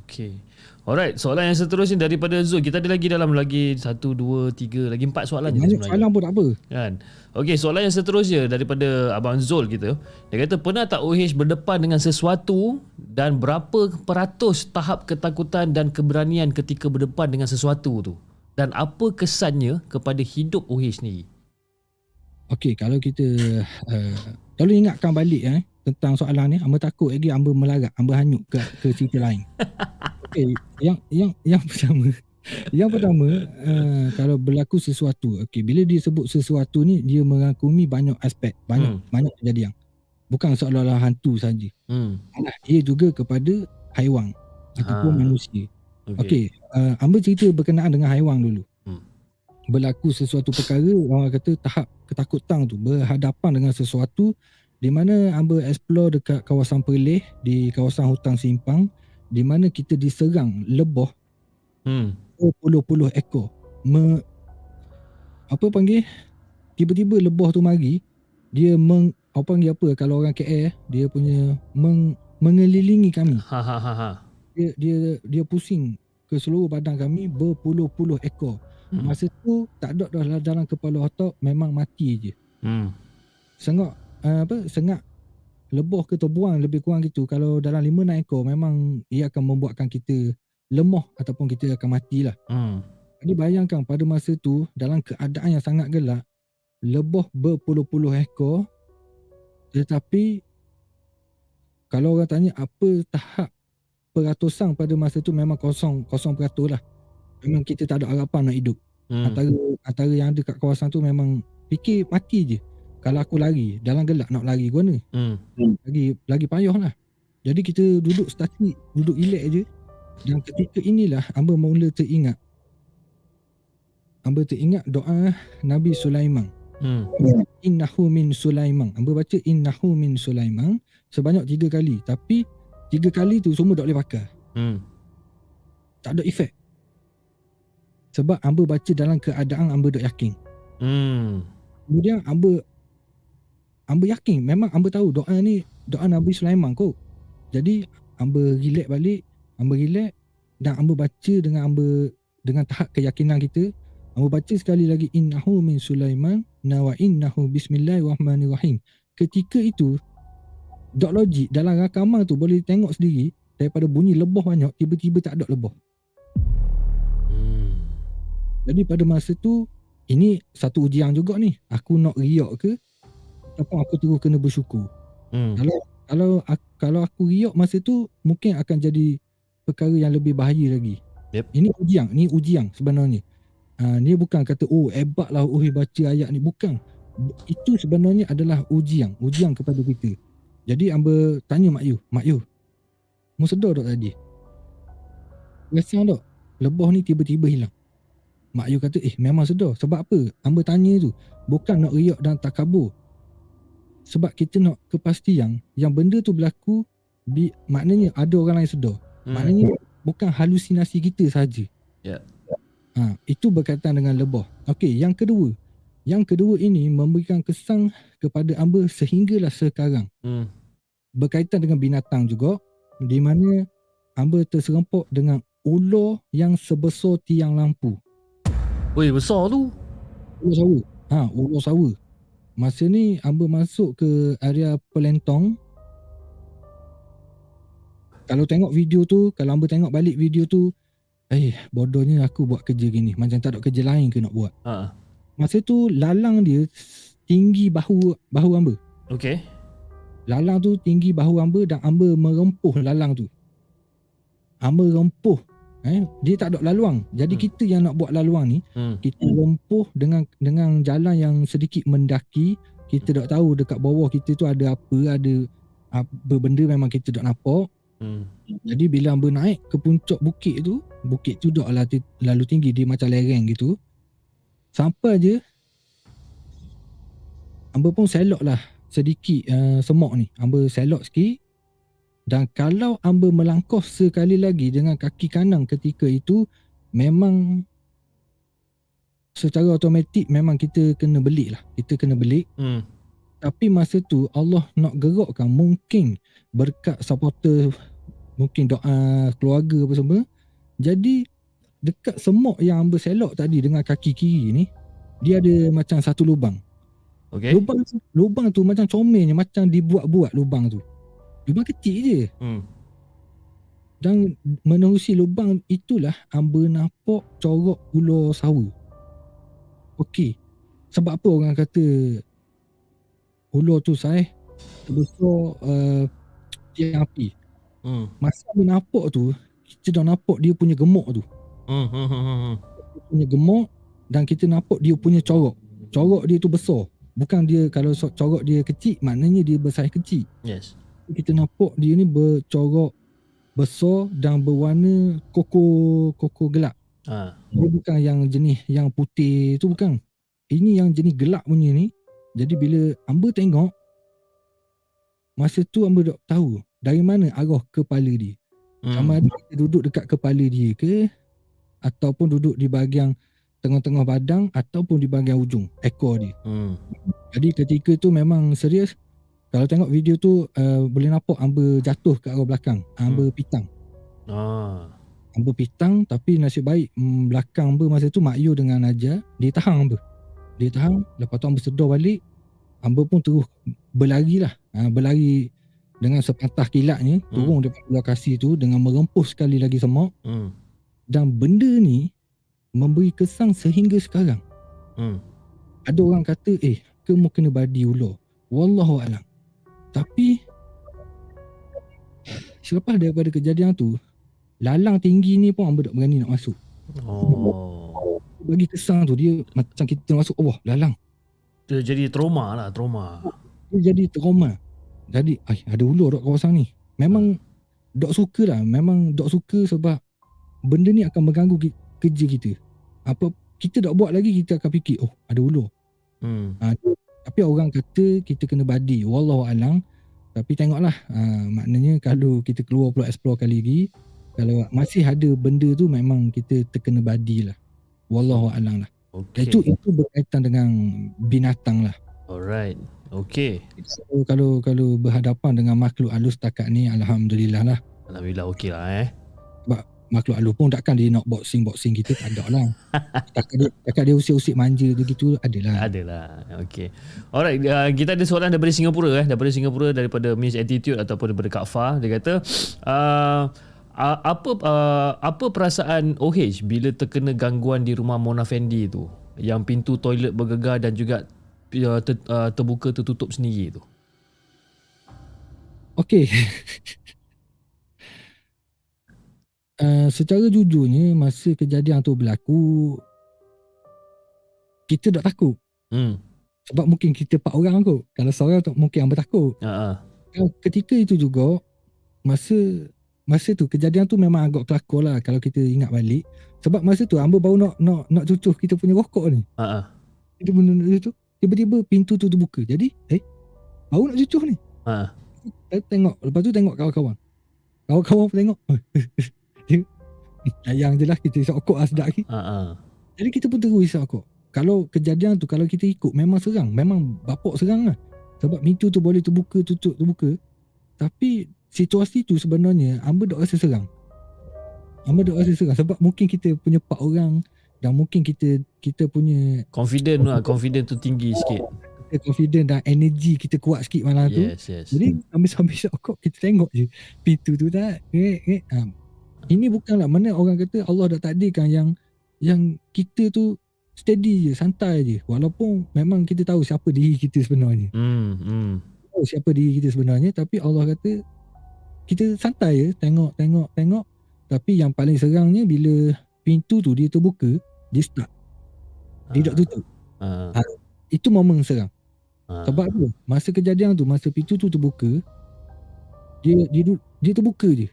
okey. Alright, soalan yang seterusnya daripada Zul. Kita ada lagi dalam lagi satu, dua, tiga, lagi empat soalan je Banyak sebenarnya. soalan pun tak apa. Kan? Okey, soalan yang seterusnya daripada Abang Zul kita. Dia kata, pernah tak OH berdepan dengan sesuatu dan berapa peratus tahap ketakutan dan keberanian ketika berdepan dengan sesuatu tu? Dan apa kesannya kepada hidup OH sendiri? Okey, kalau kita uh, tolong ingatkan balik eh tentang soalan ni, Amba takut lagi Amba melarat, Amba hanyut ke ke cerita lain. Okey, yang yang yang pertama yang pertama uh, kalau berlaku sesuatu, okey bila dia sebut sesuatu ni dia merangkumi banyak aspek, banyak Hmm. banyak kejadian. Bukan seolah-olah hantu saja. Hmm. Alah, ia juga kepada haiwan ataupun Ha. manusia. Okey. Okey, uh, Amba cerita berkenaan dengan haiwan dulu. Hmm. Berlaku sesuatu perkara, orang kata tahap ketakutan tu, berhadapan dengan sesuatu di mana Amba explore dekat kawasan Perleh, di kawasan hutan simpang, di mana kita diserang lebah Hmm. berpuluh-puluh ekor. Me, apa panggil? Tiba-tiba lebah tu mari, dia meng, apa panggil apa kalau orang KL, dia punya meng, mengelilingi kami Ha ha ha ha. dia dia dia pusing ke seluruh badan kami berpuluh-puluh ekor. Hmm. Masa tu tak ada dah dalam kepala otak memang mati je. Hmm. Sengak uh, apa sengak lebah ke terbuang lebih kurang gitu. Kalau dalam 5 6 ekor memang ia akan membuatkan kita lemah ataupun kita akan matilah. Hmm. Jadi bayangkan pada masa tu dalam keadaan yang sangat gelap lebah berpuluh-puluh ekor tetapi kalau orang tanya apa tahap peratusan pada masa tu memang kosong kosong peratus lah. Memang kita tak ada harapan nak hidup. Hmm. Antara antara yang ada kat kawasan tu memang fikir mati je. Kalau aku lari dalam gelap nak lari ke mana? Hmm. Lagi lagi payah lah. Jadi kita duduk statik, duduk relax je. Dan ketika inilah Amba mula teringat Amba teringat doa Nabi Sulaiman. Hmm. Innahu min Sulaiman. Amba baca innahu min Sulaiman sebanyak tiga kali. Tapi tiga kali tu semua tak boleh pakai. Hmm. Tak ada efek. Sebab Amba baca dalam keadaan Amba dok yakin. Hmm. Kemudian Amba Amba yakin memang Amba tahu doa ni doa Nabi Sulaiman kot. Jadi Amba relax balik, Amba relax dan Amba baca dengan Amba dengan tahap keyakinan kita. Amba baca sekali lagi innahu min Sulaiman na wa innahu bismillahirrahmanirrahim. Ketika itu dok logik dalam rakaman tu boleh tengok sendiri daripada bunyi lebah banyak tiba-tiba tak ada lebah. Jadi pada masa tu ini satu ujian juga ni. Aku nak riak ke ataupun aku terus kena bersyukur. Hmm. Kalau kalau aku, kalau aku riak masa tu mungkin akan jadi perkara yang lebih bahaya lagi. Yep. Ini ujian, ni ujian sebenarnya. Uh, ni bukan kata oh hebatlah oh baca ayat ni bukan. Itu sebenarnya adalah ujian, ujian kepada kita. Jadi Amba tanya Mak Yu, Mak Yu. Mu sedar tak tadi? Rasa tak? Lebah ni tiba-tiba hilang. Mak Yu kata, eh memang sedar. Sebab apa? Amba tanya tu. Bukan nak riak dan takabur. Sebab kita nak kepastian yang benda tu berlaku, bi, maknanya ada orang lain sedar. Hmm. Maknanya bukan halusinasi kita saja. Ya. Ha, itu berkaitan dengan lebah. Okey, yang kedua. Yang kedua ini memberikan kesan kepada Amba sehinggalah sekarang. Hmm. Berkaitan dengan binatang juga di mana Amba terserempok dengan ular yang sebesar tiang lampu. Weh, besar tu. Ular sawa. Ha, ular sawa. Masa ni Amba masuk ke area Pelentong. Kalau tengok video tu, kalau Amba tengok balik video tu, eh bodohnya aku buat kerja gini. Macam tak ada kerja lain ke nak buat. Ha. Masa tu lalang dia tinggi bahu bahu Amba. Okey. Lalang tu tinggi bahu hamba dan hamba merempuh lalang tu. Hamba rempuh. Eh, dia tak ada laluang. Jadi Hmm. kita yang nak buat laluang ni, Hmm. kita rempuh dengan dengan jalan yang sedikit mendaki. Kita tak tahu dekat bawah kita tu ada apa, ada apa benda memang kita tak nampak. Hmm. Jadi bila hamba naik ke puncak bukit tu, bukit tu tak lah lalu tinggi, dia macam lereng gitu. Sampai je hamba pun selok lah sedikit uh, semok ni. Hamba selok sikit dan kalau hamba melangkah sekali lagi dengan kaki kanan ketika itu memang secara automatik memang kita kena belik lah. Kita kena belik Hmm. tapi masa tu Allah nak gerakkan mungkin berkat supporter mungkin doa keluarga apa semua jadi dekat semok yang hamba selok tadi dengan kaki kiri ni dia ada macam satu lubang Okay. lubang lubang tu macam comelnya macam dibuat-buat lubang tu lubang kecil je Hmm. dan menerusi lubang itulah hamba nampak corok ular sawa okey sebab apa orang kata ular tu saya terbesar uh, tiang api Hmm. masa hamba nampak tu kita dah nampak dia punya gemuk tu Hmm. Hmm. Hmm. Hmm. dia punya gemuk dan kita nampak dia punya corok corok dia tu besar bukan dia kalau corok dia kecil maknanya dia besar kecil Yes. Kita nampak dia ni bercorok besar dan berwarna koko koko gelap Ha. dia bukan yang jenis yang putih tu bukan ini yang jenis gelap punya ni jadi bila hamba tengok masa tu hamba tak tahu dari mana arah kepala dia Hmm. sama ada dia duduk dekat kepala dia ke ataupun duduk di bahagian tengah-tengah badan ataupun di bahagian ujung ekor dia. Hmm. Jadi ketika tu memang serius kalau tengok video tu uh, boleh nampak hamba jatuh ke arah belakang. Hamba pitang. Ah. Hamba pitang tapi nasib baik mm, belakang hamba masa tu Mak Yu dengan Najah dia tahan hamba. Dia tahan lepas tu hamba sedar balik hamba pun terus berlari lah. Ha, berlari dengan sepatah kilatnya Hmm. turun daripada lokasi tu dengan merempuh sekali lagi semak Hmm. dan benda ni memberi kesan sehingga sekarang. Hmm. Ada orang kata eh kamu kena badi ular. Wallahu alam. Tapi selepas daripada kejadian tu lalang tinggi ni pun hamba tak berani nak masuk. Oh. Bagi kesan tu dia macam kita masuk Allah lalang. Dia jadi trauma lah, trauma. Dia jadi trauma. Jadi ai ada ular dok kawasan ni. Memang dok suka lah. Memang dok suka sebab benda ni akan mengganggu ki- kerja kita. Apa kita tak buat lagi kita akan fikir oh ada ular. Hmm. Ha, tapi orang kata kita kena badi. Wallahu alam. Tapi tengoklah. Ha, maknanya kalau kita keluar pula explore kali lagi. Kalau masih ada benda tu memang kita terkena badi lah. Wallahu alam lah. Okay. Itu itu berkaitan dengan binatang lah. Alright. Okay. So, kalau kalau berhadapan dengan makhluk halus setakat ni alhamdulillah lah. Alhamdulillah okay lah eh. Makhluk halus pun takkan dia nak boxing-boxing kita tak ada lah. Takkan dia, takkan dia usik-usik manja tu gitu adalah. Adalah. Okay. Alright. Uh, kita ada soalan daripada Singapura eh. Daripada Singapura daripada Miss Attitude ataupun daripada Kak Fah. Dia kata uh, uh, apa uh, apa perasaan OH bila terkena gangguan di rumah Mona Fendi tu? Yang pintu toilet bergegar dan juga uh, ter, uh, terbuka tertutup sendiri tu. Okey. uh, secara jujurnya masa kejadian tu berlaku kita tak takut Hmm. sebab mungkin kita empat orang kot. Kalau seorang tu mungkin hamba takut. Dan ketika itu juga masa masa tu kejadian tu memang agak kelakar lah kalau kita ingat balik. Sebab masa tu hamba baru nak nak nak cucuh kita punya rokok ni. Ah. Kita benda tu tiba-tiba pintu tu terbuka. Jadi eh baru nak cucuh ni. Ha. Saya tengok Lepas tu tengok kawan-kawan Kawan-kawan pun tengok Dia Sayang je lah Kita isap okok lah sedap lagi Ha ah. Jadi kita pun terus isap okok Kalau kejadian tu Kalau kita ikut Memang serang Memang bapak serang lah Sebab pintu tu boleh terbuka Tutup terbuka Tapi Situasi tu sebenarnya Amba tak rasa serang Amba tak rasa serang Sebab mungkin kita punya empat orang Dan mungkin kita Kita punya Confident lah. Confident tu tinggi sikit. Kita confident dan energi Kita kuat sikit malam tu Yes, yes. Jadi sambil-sambil sokok kita tengok je pintu tu tak. Eh, eh. Ha. Ini bukanlah mana orang kata Allah dah takdirkan yang yang kita tu steady je, santai je. Walaupun memang kita tahu siapa diri kita sebenarnya. Hmm, hmm. tahu siapa diri kita sebenarnya tapi Allah kata kita santai je tengok tengok tengok tapi yang paling serangnya bila pintu tu dia terbuka dia start dia tak tutup Ah. itu momen serang Ah. sebab apa masa kejadian tu masa pintu tu terbuka dia dia dia terbuka je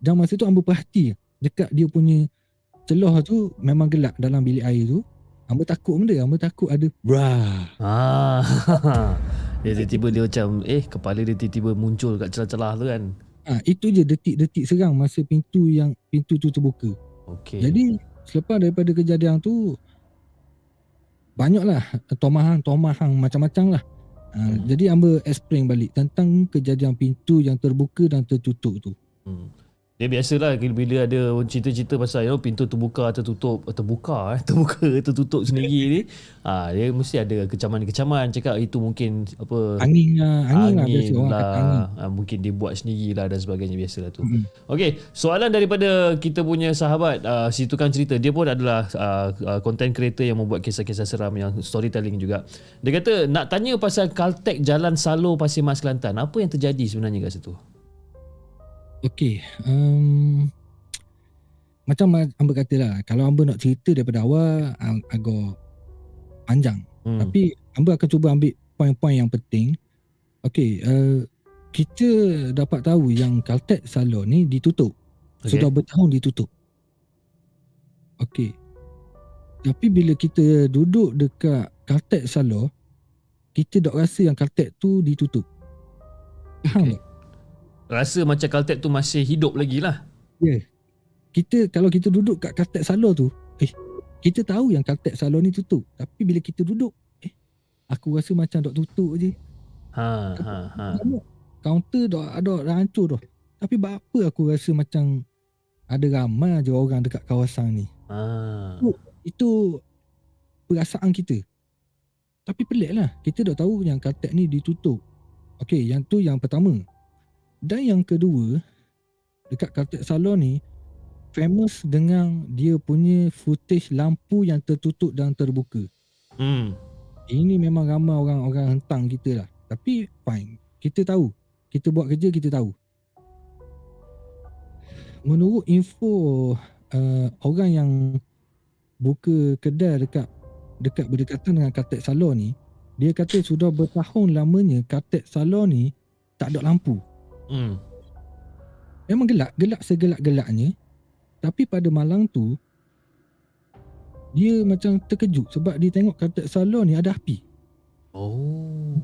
dan masa tu hamba perhati dekat dia punya celah tu memang gelap dalam bilik air tu hamba takut benda hamba takut ada brah Ah. dia tiba-tiba dia macam eh kepala dia tiba-tiba muncul kat celah-celah tu kan. Ah itu je detik-detik serang masa pintu yang pintu tu terbuka. Okey. Jadi selepas daripada kejadian tu banyaklah tomahan-tomahan macam-macam lah. Ha, Hmm. Jadi hamba explain balik tentang kejadian pintu yang terbuka dan tertutup tu. Hmm. Dia biasalah bila ada cerita-cerita pasal you know, pintu terbuka tertutup eh, terbuka eh terbuka tertutup sendiri ni ah dia mesti ada kecaman-kecaman cakap itu mungkin apa Angin lah, angin, lah biasa angin kata angin. lah ah, mungkin dia buat sendiri lah dan sebagainya biasalah tu. Mm. Okey, soalan daripada kita punya sahabat uh, si tukang cerita dia pun adalah uh, uh, content creator yang membuat kisah-kisah seram yang storytelling juga. Dia kata nak tanya pasal Caltech Jalan Salo Pasir Mas Kelantan. Apa yang terjadi sebenarnya kat situ? Okey, um, macam hamba kata lah, kalau hamba nak cerita daripada awal ag- agak panjang. Hmm. Tapi hamba akan cuba ambil poin-poin yang penting. Okey, uh, kita dapat tahu yang Caltech Salon ni ditutup. Okay. Sudah bertahun ditutup. Okey. Tapi bila kita duduk dekat Caltech Salon, kita dok rasa yang Caltech tu ditutup. Faham Okey. tak? Rasa macam Caltech tu masih hidup lagi lah. Ya. Kita kalau kita duduk kat Caltech Salon tu, eh kita tahu yang Caltech Salon ni tutup. Tapi bila kita duduk, eh aku rasa macam dok tutup je. Ha ha ha. Kaunter dah ada hancur dah. Tapi apa aku rasa macam ada ramai je orang dekat kawasan ni. Ha. Itu perasaan kita. Tapi pelik lah. Kita dah tahu yang Caltech ni ditutup. Okey, yang tu yang pertama. Dan yang kedua, dekat Caltech Salon ni, famous dengan dia punya footage lampu yang tertutup dan terbuka. Hmm. Ini memang ramai orang-orang hentang kita lah. Tapi fine. Kita tahu. Kita buat kerja, kita tahu. Menurut info uh, orang yang buka kedai dekat dekat berdekatan dengan Katek Salon ni, dia kata sudah bertahun lamanya Katek Salon ni tak ada lampu. Hmm. Memang gelap, gelap segelap-gelapnya. Tapi pada malam tu dia macam terkejut sebab dia tengok Katek Salon ni ada api. Oh.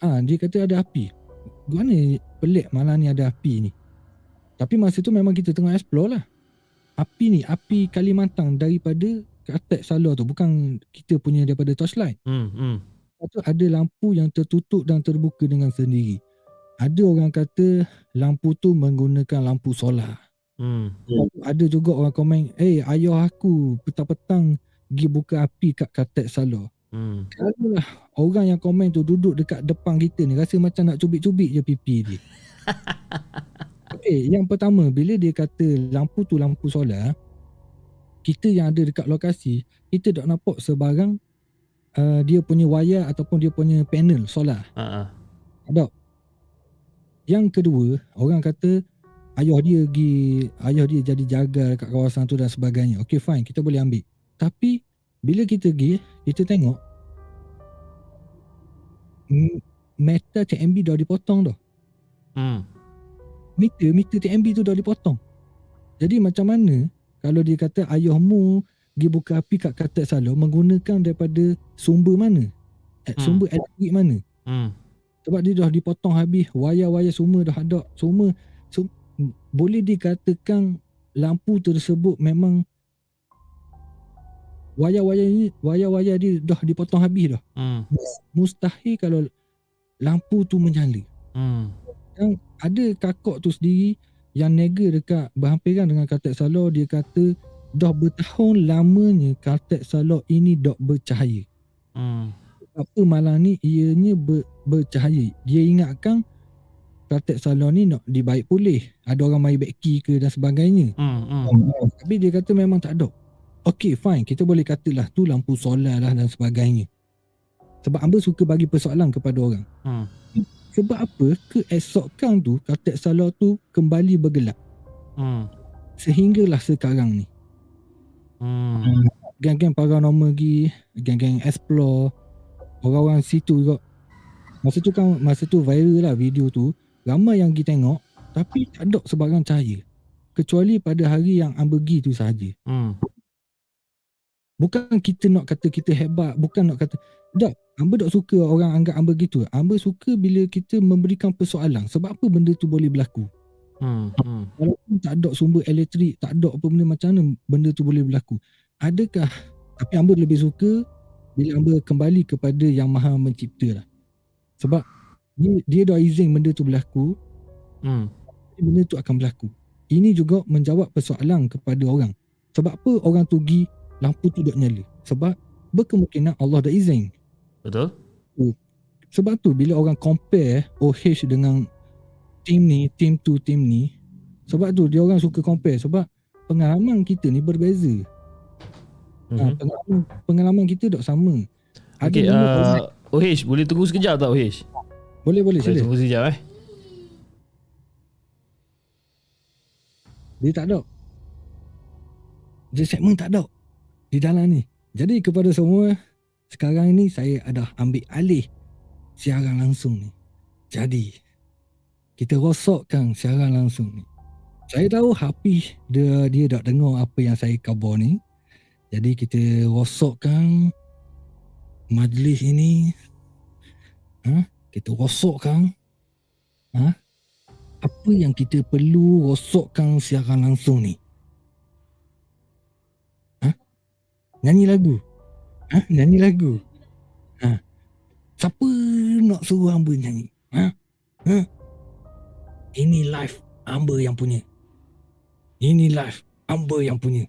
Ah, dia kata ada api. Gimana pelik malam ni ada api ni. Tapi masa tu memang kita tengah explore lah. Api ni, api Kalimantan daripada Katek Salor tu. Bukan kita punya daripada torchlight. Hmm hmm. Lepas tu ada lampu yang tertutup dan terbuka dengan sendiri. Ada orang kata lampu tu menggunakan lampu solar. Hmm. Tu ada juga orang komen, eh ayah aku petang-petang pergi buka api kat Katek Salor. Hmm. Kalau lah orang yang komen tu duduk dekat depan kita ni rasa macam nak cubit-cubit je pipi dia. Okey, yang pertama bila dia kata lampu tu lampu solar, kita yang ada dekat lokasi, kita tak nampak sebarang uh, dia punya wayar ataupun dia punya panel solar. Ha ah. Tak. Yang kedua, orang kata ayah dia pergi ayah dia jadi jaga dekat kawasan tu dan sebagainya. Okey fine, kita boleh ambil. Tapi bila kita pergi, kita tengok meter TMB dah dipotong dah. Hmm. Meter meter TMB tu dah dipotong. Jadi macam mana kalau dia kata ayahmu pergi buka api kat Katek Salon menggunakan daripada sumber mana? Eh, Hmm. Sumber elektrik mana? Hmm. Sebab dia dah dipotong habis Wayar-wayar semua dah ada Semua so, Boleh dikatakan Lampu tersebut memang Wayar-wayar ni Wayar-wayar dia dah dipotong habis dah Hmm. Mustahil kalau Lampu tu menyala Hmm. Dan ada kakak tu sendiri Yang nega dekat Berhampiran dengan Katek Salor Dia kata Dah bertahun lamanya Katek Salor ini dok bercahaya Hmm. apa malam ni ianya ber, bercahaya. Dia ingatkan Pratek Salon ni nak dibaik pulih. Ada orang main beki ke dan sebagainya. Hmm. Hmm. Tapi dia kata memang tak ada. Okay fine. Kita boleh katalah tu lampu solar lah dan sebagainya. Sebab Amba suka bagi persoalan kepada orang. Hmm. Sebab apa? Keesokan tu Katak Salah tu kembali bergelap. Hmm. Sehinggalah sekarang ni. Hmm. Geng-geng paranormal lagi, geng-geng explore, orang-orang situ juga. Masa tu kan, masa tu viral lah video tu. Ramai yang pergi tengok, tapi tak ada sebarang cahaya. Kecuali pada hari yang Amber pergi tu sahaja. Hmm. Bukan kita nak kata kita hebat, bukan nak kata tak, Amber tak suka orang anggap Amber gitu. Amber suka bila kita memberikan persoalan. Sebab apa benda tu boleh berlaku? Hmm. Hmm. Walaupun tak ada sumber elektrik, tak ada apa benda macam mana benda tu boleh berlaku. Adakah tapi Amber lebih suka bila Amber kembali kepada yang maha mencipta lah. Sebab dia, dia dah izin benda tu berlaku, Hmm. benda tu akan berlaku. Ini juga menjawab persoalan kepada orang. Sebab apa orang tu pergi lampu tu tak nyala? Sebab berkemungkinan Allah dah izin. Betul? Sebab tu bila orang compare OH dengan team ni, team tu, team ni, sebab tu dia orang suka compare sebab pengalaman kita ni berbeza. Hmm. Ha, pengalaman, pengalaman kita tak sama. Ada Okay, uh, OH, boleh tunggu sekejap tak OH? boleh boleh Boleh tunggu sekejap eh. Dia tak ada. Dia segmen tak ada di dalam ni. Jadi kepada semua, sekarang ni saya ada ambil alih siaran langsung ni. Jadi, kita rosokkan siaran langsung ni. Saya tahu Hafiz dia dia tak dengar apa yang saya khabar ni. Jadi kita rosokkan majlis ini. Ha? Kita rosokkan. Ha? Apa yang kita perlu rosokkan siaran langsung ni? Ha? Nyanyi lagu. Ha? Nyanyi lagu. Ha? Siapa nak suruh hamba nyanyi? Ha? Ha? Ini live hamba yang punya. Ini live hamba yang punya.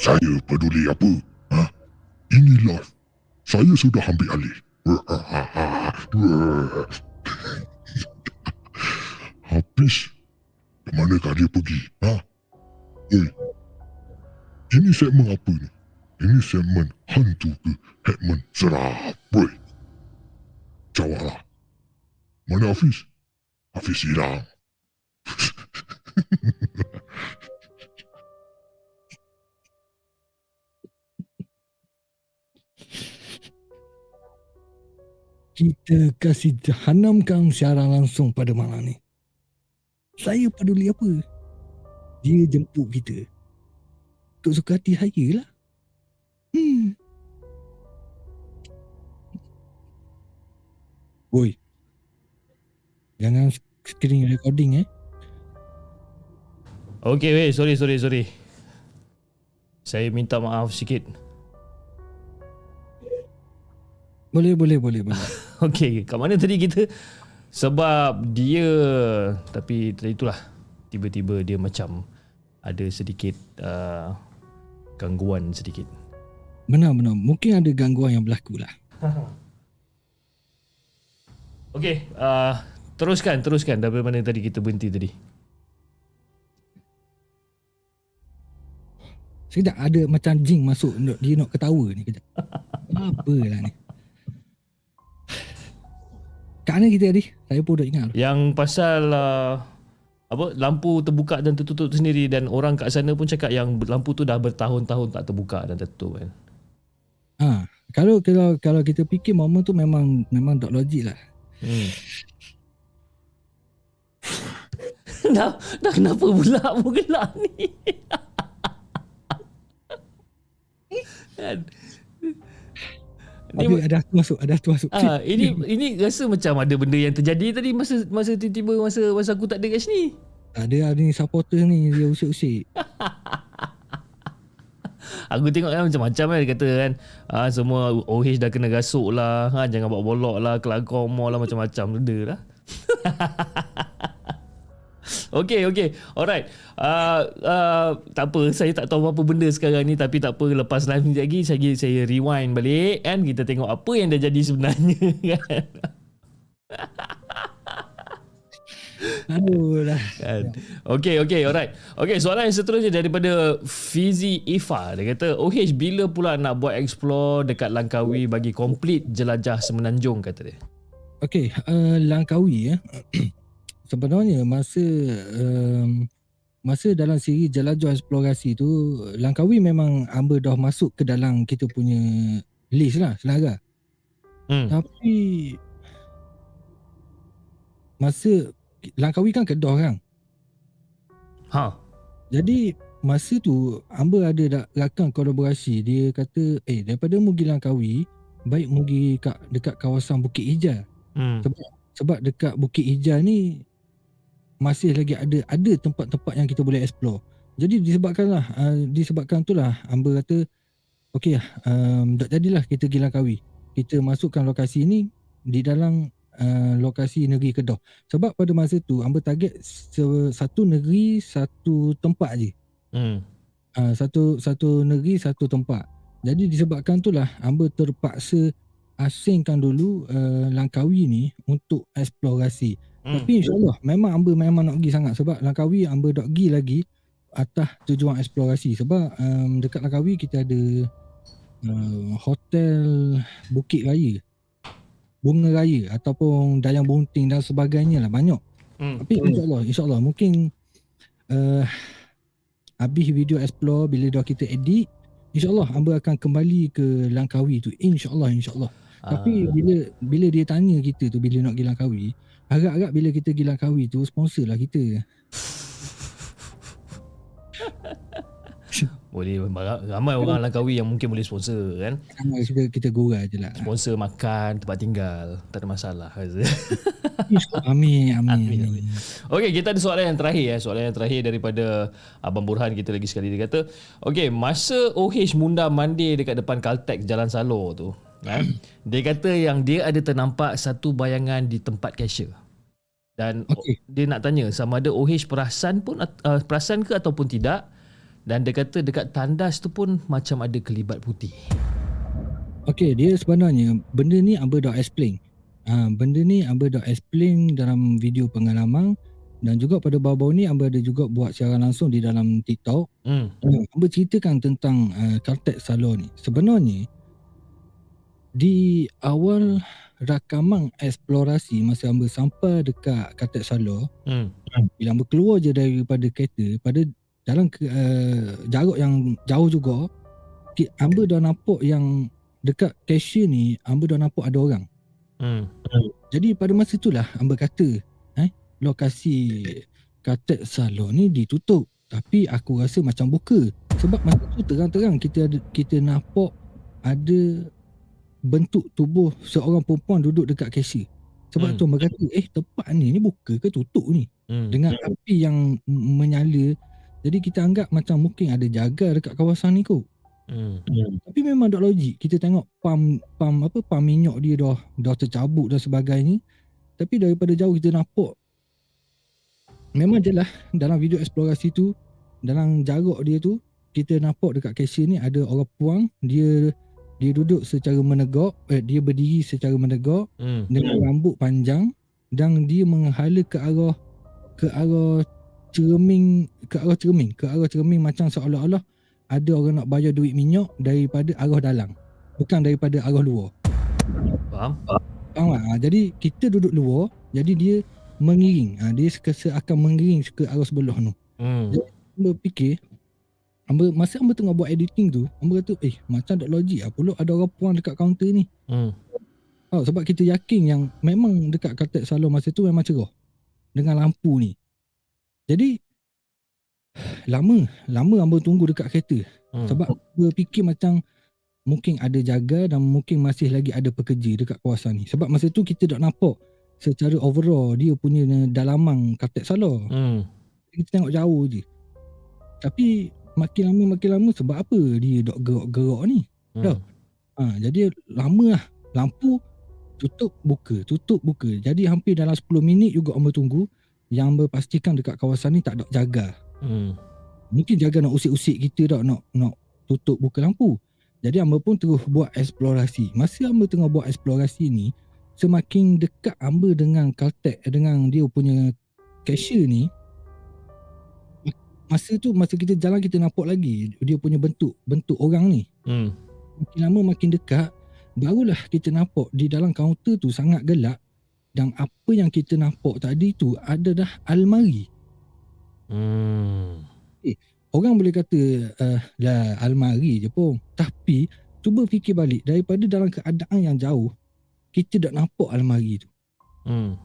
Saya peduli apa? Inilah. Saya sudah ambil alih. Habis. Ke manakah dia pergi? Ha? Oi. Ini segmen apa ni? Ini segmen hantu ke segmen serap? Oi. Jawablah. Mana Hafiz? Hafiz hilang. Kita kasih hanamkan siaran langsung pada malam ni. Saya peduli apa? Dia jemput kita. Untuk suka hati saya lah. Hmm. Oi. Jangan screen recording eh. Okay, weh, sorry, sorry, sorry. Saya minta maaf sikit. Boleh, boleh, boleh, boleh. Okay, kat mana tadi kita? Sebab dia tapi tadi itulah tiba-tiba dia macam ada sedikit uh, gangguan sedikit. Benar, benar. Mungkin ada gangguan yang berlaku lah. Okay, uh, teruskan, teruskan dari mana tadi kita berhenti tadi. Sekejap ada macam jing masuk. Dia nak ketawa ni kejap. Apalah ni. Kat mana kita tadi? Saya pun dah ingat. Yang pasal uh, apa lampu terbuka dan tertutup sendiri dan orang kat sana pun cakap yang lampu tu dah bertahun-tahun tak terbuka dan tertutup kan. Ha, kalau kalau kalau kita fikir momen tu memang memang tak logik lah. Hmm. dah, dah kenapa pula bergelak ni? kan? Ni, Ni ada tu masuk, ada tu masuk. ah, ini ini rasa macam ada benda yang terjadi tadi masa masa tiba-tiba masa masa aku tak ada kat sini. Ada ni supporter ni dia usik-usik. Aku tengok kan macam-macam kan dia kata kan ah, Semua OH dah kena gasuk lah ha, Jangan bawa bolok lah Kelakor more lah macam-macam Benda lah Okay okay Alright uh, uh, Tak apa Saya tak tahu apa benda sekarang ni Tapi tak apa Lepas live ni lagi Saya, saya rewind balik Kan kita tengok apa yang dah jadi sebenarnya kan Aduh lah. kan. Okay, okay, alright. Okay, soalan yang seterusnya daripada Fizi Ifa. Dia kata, OH bila pula nak buat explore dekat Langkawi bagi komplit jelajah semenanjung, kata dia. Okey, uh, Langkawi ya. Sebenarnya masa um, masa dalam siri jelajah eksplorasi tu Langkawi memang hamba dah masuk ke dalam kita punya list lah senaga. Hmm. Tapi masa Langkawi kan Kedah kan. Ha. Jadi masa tu hamba ada dak rakam kolaborasi dia kata eh daripada mu pergi Langkawi baik mu pergi kat dekat kawasan Bukit Hijau. Hmm. sebab dekat Bukit Hijau ni masih lagi ada ada tempat-tempat yang kita boleh explore. Jadi disebabkanlah uh, disebabkan itulah hamba kata okey lah um, tak jadilah kita pergi Langkawi. Kita masukkan lokasi ni di dalam uh, lokasi negeri Kedah. Sebab pada masa tu hamba target se- satu negeri satu tempat je. Hmm. Uh, satu satu negeri satu tempat. Jadi disebabkan itulah hamba terpaksa asingkan dulu uh, Langkawi ni untuk eksplorasi. Hmm. Tapi insyaAllah memang hamba memang nak pergi sangat sebab Langkawi hamba nak pergi lagi atas tujuan eksplorasi sebab um, dekat Langkawi kita ada uh, hotel Bukit Raya Bunga Raya ataupun Dayang Bunting dan sebagainya lah banyak. Hmm. Tapi insyaAllah insyaAllah mungkin uh, habis video explore bila dah kita edit InsyaAllah hamba akan kembali ke Langkawi tu InsyaAllah insyaAllah Tapi Ah. bila bila dia tanya kita tu bila nak pergi Langkawi, harap-harap bila kita pergi Langkawi tu sponsor lah kita. boleh ramai orang Langkawi yang mungkin boleh sponsor kan. Sama kita kita gurau je lah. Sponsor makan, tempat tinggal, tak ada masalah. Amin, amin, Amin, amin. Okey, kita ada soalan yang terakhir ya. Soalan yang terakhir daripada Abang Burhan kita lagi sekali dia kata, okey, masa OH Munda mandi dekat depan Caltex Jalan Salor tu, eh, dia kata yang dia ada ternampak satu bayangan di tempat cashier. Dan Okey. dia nak tanya sama ada OH perasan pun uh, perasan ke ataupun tidak. Dan dia kata dekat tandas tu pun macam ada kelibat putih. Okey, dia sebenarnya benda ni Amba dah explain. Ha, benda ni Amba dah explain dalam video pengalaman dan juga pada baru-baru ni Amba ada juga buat siaran langsung di dalam TikTok. Hmm. Hmm. Amba ceritakan tentang uh, Caltex Salon ni. Sebenarnya di awal rakaman eksplorasi masa Amba sampai dekat Caltex Salon, Hmm. bila Amba keluar je daripada kereta pada dalam ke, uh, jarak yang jauh juga, ki- Amba dah nampak yang dekat cashier ni Amba dah nampak ada orang. Hmm. Jadi pada masa itulah Amba kata eh lokasi Caltex Salon ni ditutup tapi aku rasa macam buka sebab masa tu terang-terang kita ada kita nampak ada bentuk tubuh seorang perempuan duduk dekat cashier. Sebab Hmm. hmm. tu Amba kata eh tempat ni ni buka ke tutup ni Hmm. dengan api yang menyala. Jadi kita anggap macam mungkin ada jaga dekat kawasan ni kot. Hmm. Tapi memang tak logik. Kita tengok pam pam apa pam minyak dia dah dah tercabut dan sebagainya. Tapi daripada jauh kita nampak memang je lah dalam video eksplorasi tu dalam jarak dia tu kita nampak dekat cashier ni ada orang puang dia dia duduk secara menegak eh, dia berdiri secara menegak Hmm. dengan rambut panjang dan dia menghala ke arah ke arah cermin ke arah cermin ke arah cermin macam seolah-olah ada orang nak bayar duit minyak daripada arah dalam bukan daripada arah luar Faham? faham tak? Ha, jadi kita duduk luar jadi dia mengiring ha, dia sekesa akan mengiring ke arah sebelah tu Hmm. Amba fikir Amba, masa Amba tengah buat editing tu Amba kata eh macam tak logik lah Pulak ada orang puang dekat kaunter ni Hmm. Oh, sebab kita yakin yang memang dekat Caltex Salon masa tu memang cerah dengan lampu ni. Jadi lama, lama hamba tunggu dekat kereta Hmm. sebab hamba fikir macam mungkin ada jaga dan mungkin masih lagi ada pekerja dekat kawasan ni. Sebab masa tu kita tak nampak secara overall dia punya dalaman Caltex Salon. Hmm. Kita tengok jauh je. Tapi makin lama makin lama sebab apa dia dok gerak-gerak ni? Hmm. Ha, jadi lama lah. Lampu tutup buka, tutup buka. Jadi hampir dalam 10 minit juga hamba tunggu yang hamba pastikan dekat kawasan ni tak ada jaga. Hmm. Mungkin jaga nak usik-usik kita tak nak nak tutup buka lampu. Jadi hamba pun terus buat eksplorasi. Masa hamba tengah buat eksplorasi ni, semakin dekat hamba dengan Caltex dengan dia punya cashier ni, masa tu masa kita jalan kita nampak lagi dia punya bentuk bentuk orang ni Hmm. makin lama makin dekat barulah kita nampak di dalam kaunter tu sangat gelap dan apa yang kita nampak tadi tu adalah almari. Hmm. Orang boleh kata uh, lah almari je pun. Tapi cuba fikir balik daripada dalam keadaan yang jauh kita tak nampak almari tu. Hmm.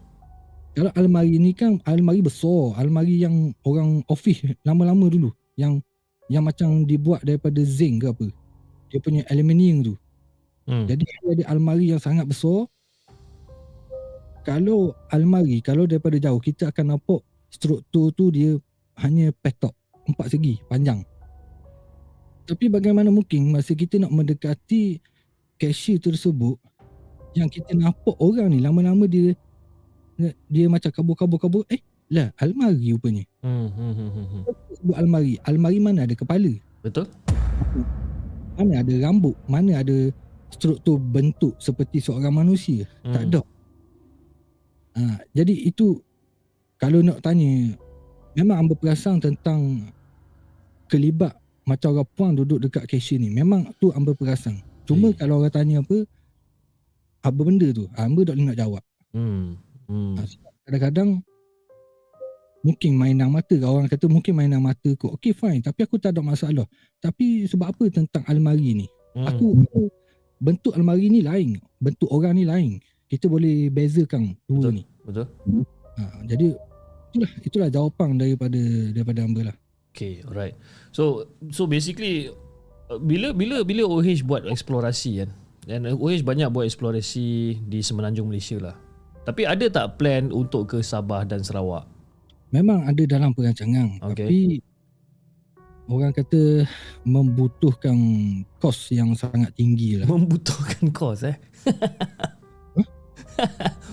Kalau almari ni kan almari besar, almari yang orang office lama-lama dulu yang yang macam dibuat daripada zinc ke apa. Dia punya aluminium tu. Hmm. Jadi dia ada almari yang sangat besar. Kalau almari, kalau daripada jauh kita akan nampak struktur tu dia hanya petok empat segi panjang. Tapi bagaimana mungkin masa kita nak mendekati cashier tersebut yang kita nampak orang ni lama-lama dia dia macam kabur-kabur-kabur eh lah almari rupanya. Hmm. Hmm. Hmm. Hmm. hmm. Sebut almari, almari mana ada kepala? Betul? Mana ada rambut? Mana ada struktur bentuk seperti seorang manusia? Hmm. Tak ada. Ha, jadi itu kalau nak tanya memang hamba perasan tentang kelibat macam orang puan duduk dekat cashier ni. Memang tu hamba perasan. Cuma Eh. kalau orang tanya apa apa benda tu? Hamba tak boleh nak jawab. Hmm. Hmm. Sebab kadang-kadang mungkin mainan mata kalau orang kata mungkin mainan mata kot. Okay fine tapi aku tak ada masalah. Tapi sebab apa tentang almari ni? Hmm. Aku, aku bentuk almari ni lain. Bentuk orang ni lain. Kita boleh bezakan dua Betul. ni. Betul? Ha, jadi itulah itulah jawapan daripada daripada hamba lah. Okay, alright. So so basically uh, bila bila bila OH buat eksplorasi kan. Dan OH banyak buat eksplorasi di semenanjung Malaysia lah. Tapi ada tak plan untuk ke Sabah dan Sarawak? Memang ada dalam perancangan Okay. tapi orang kata membutuhkan kos yang sangat tinggi lah. Membutuhkan kos eh.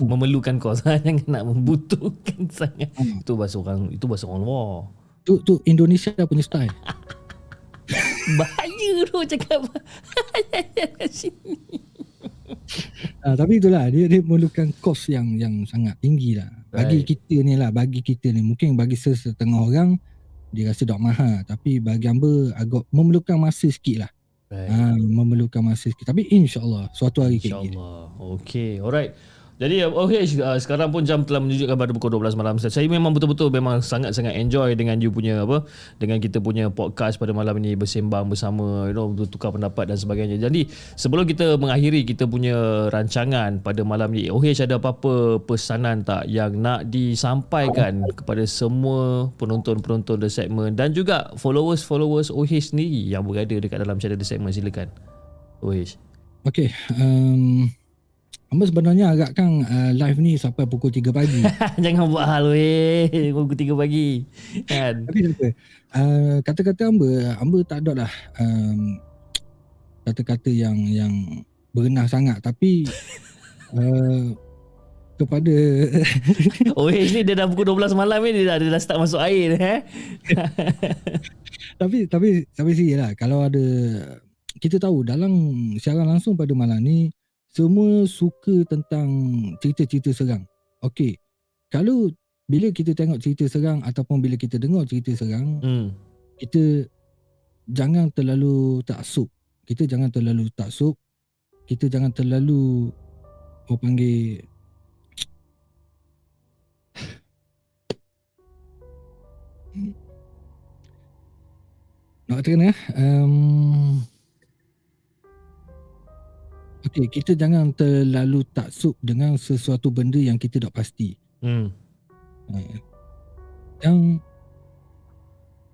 Memerlukan kos Jangan nak membutuhkan sangat Hmm. Itu bahasa orang Itu bahasa orang luar Tu tu Indonesia punya style. Bahaya tu cakap Sini Ha, tapi itulah dia dia memerlukan kos yang yang sangat tinggi lah. Bagi Right. kita ni lah, bagi kita ni mungkin bagi sesetengah orang dia rasa tak mahal tapi bagi hamba agak memerlukan masa sikit lah. Right. Ha, memerlukan masa sikit. Tapi insyaAllah suatu hari kayak gini. InsyaAllah Okay alright jadi okay, uh, sekarang pun jam telah menunjukkan pada pukul 12 malam. Saya memang betul-betul memang sangat-sangat enjoy dengan you punya apa dengan kita punya podcast pada malam ini bersembang bersama you know bertukar pendapat dan sebagainya. Jadi sebelum kita mengakhiri kita punya rancangan pada malam ni, OH ada apa-apa pesanan tak yang nak disampaikan kepada semua penonton-penonton The Segment dan juga followers-followers OH sendiri yang berada dekat dalam channel The Segment silakan. OH. Okay. Um, hamba sebenarnya agakkan uh, live ni sampai pukul 3 pagi. Jangan buat hal weh Pukul 3 pagi Kan tapi apa. Uh, kata-kata hamba, hamba tak ada lah um, kata-kata yang yang berenah sangat. Tapi uh, kepada OH ni dia dah pukul 12 malam ni Dia dah, dia dah start masuk air eh? tapi tapi tapi sih lah kalau ada kita tahu dalam siaran langsung pada malam ni semua suka tentang cerita-cerita serang. Okey. Kalau bila kita tengok cerita serang ataupun bila kita dengar cerita serang, hmm. kita jangan terlalu taksub. Kita jangan terlalu taksub. Kita jangan terlalu orang panggil nak kata kena um, Okay, kita jangan terlalu taksub dengan sesuatu benda yang kita tak pasti. Hmm. Eh, Yang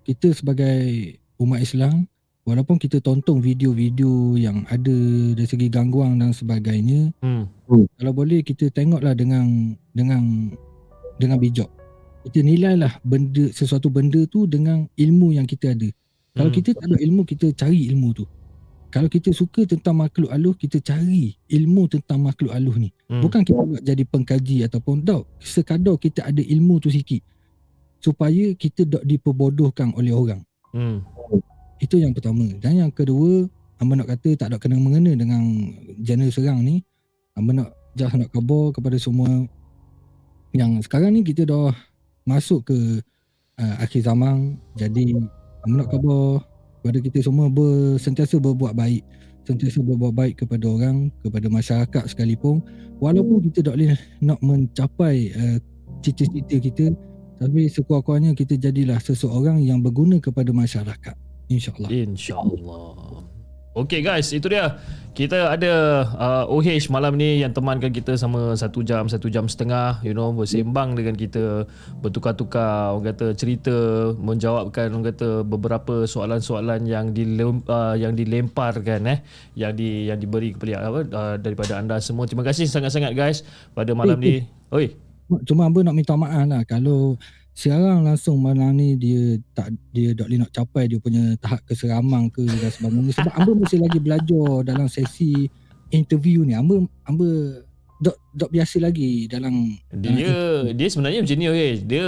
kita sebagai umat Islam walaupun kita tonton video-video yang ada dari segi gangguan dan sebagainya Hmm. kalau boleh kita tengoklah dengan dengan dengan bijak kita nilailah benda sesuatu benda tu dengan ilmu yang kita ada kalau Hmm. kita tak ada ilmu kita cari ilmu tu kalau kita suka tentang makhluk aluh kita cari ilmu tentang makhluk aluh ni Hmm. Bukan kita nak jadi pengkaji ataupun tak. Sekadar kita ada ilmu tu sikit. Supaya kita tak diperbodohkan oleh orang. Hmm. Itu yang pertama. Dan yang kedua, hamba nak kata tak ada kena mengena dengan genre serang ni. Hamba nak just nak khabar kepada semua yang sekarang ni kita dah masuk ke uh, akhir zaman. Jadi hamba nak khabar kepada kita semua ber, sentiasa berbuat baik. sentiasa berbuat baik kepada orang, kepada masyarakat sekalipun. Walaupun kita tak boleh nak mencapai uh, cita-cita kita, tapi sekurang-kurangnya kita jadilah seseorang yang berguna kepada masyarakat. InsyaAllah. InsyaAllah. Okay guys, itu dia. Kita ada uh, OH malam ni yang temankan kita sama satu jam, satu jam setengah, you know, bersembang dengan kita, bertukar-tukar, orang kata cerita, menjawabkan orang kata beberapa soalan-soalan yang dilem, uh, yang dilemparkan eh, yang di yang diberi kepada apa uh, daripada anda semua. Terima kasih sangat-sangat guys pada malam Eh, ni. Oi, Cuma Amba nak minta maaf lah kalau siaran langsung malam ni dia tak dia tak boleh nak capai dia punya tahap keseramang ke dan sebagainya sebab Amba masih lagi belajar dalam sesi interview ni. Amba Amba dok dok biasa lagi dalam Dia dia sebenarnya macam ni okay. Dia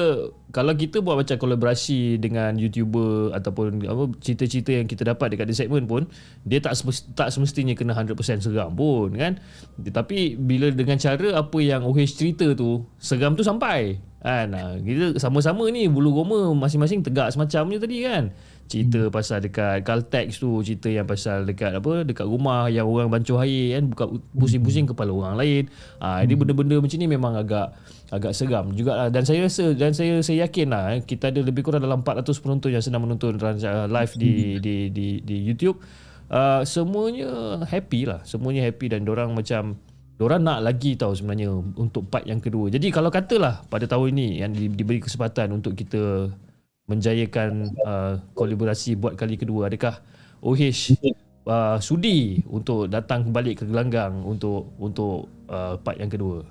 kalau kita buat macam kolaborasi dengan YouTuber ataupun apa cerita-cerita yang kita dapat dekat The Segment pun dia tak semest, tak semestinya kena 100% seram pun kan. Tapi bila dengan cara apa yang OH cerita tu seram tu sampai. Kan? Kita sama-sama ni bulu roma masing-masing tegak semacam je tadi kan. Cerita hmm. pasal dekat Caltex tu, cerita yang pasal dekat apa dekat rumah yang orang bancuh air kan buka pusing-pusing kepala orang lain. Ah ha, ini benda-benda macam ni memang agak agak seram jugalah. Dan saya rasa dan saya saya yakin lah eh, kita ada lebih kurang dalam 400 penonton yang sedang menonton rancangan live di di di di YouTube. Uh, semuanya happy lah. Semuanya happy dan orang macam orang nak lagi tahu sebenarnya untuk part yang kedua. Jadi kalau katalah pada tahun ini yang di, diberi kesempatan untuk kita menjayakan uh, kolaborasi buat kali kedua. Adakah OH uh, sudi untuk datang balik ke gelanggang untuk untuk uh, part yang kedua?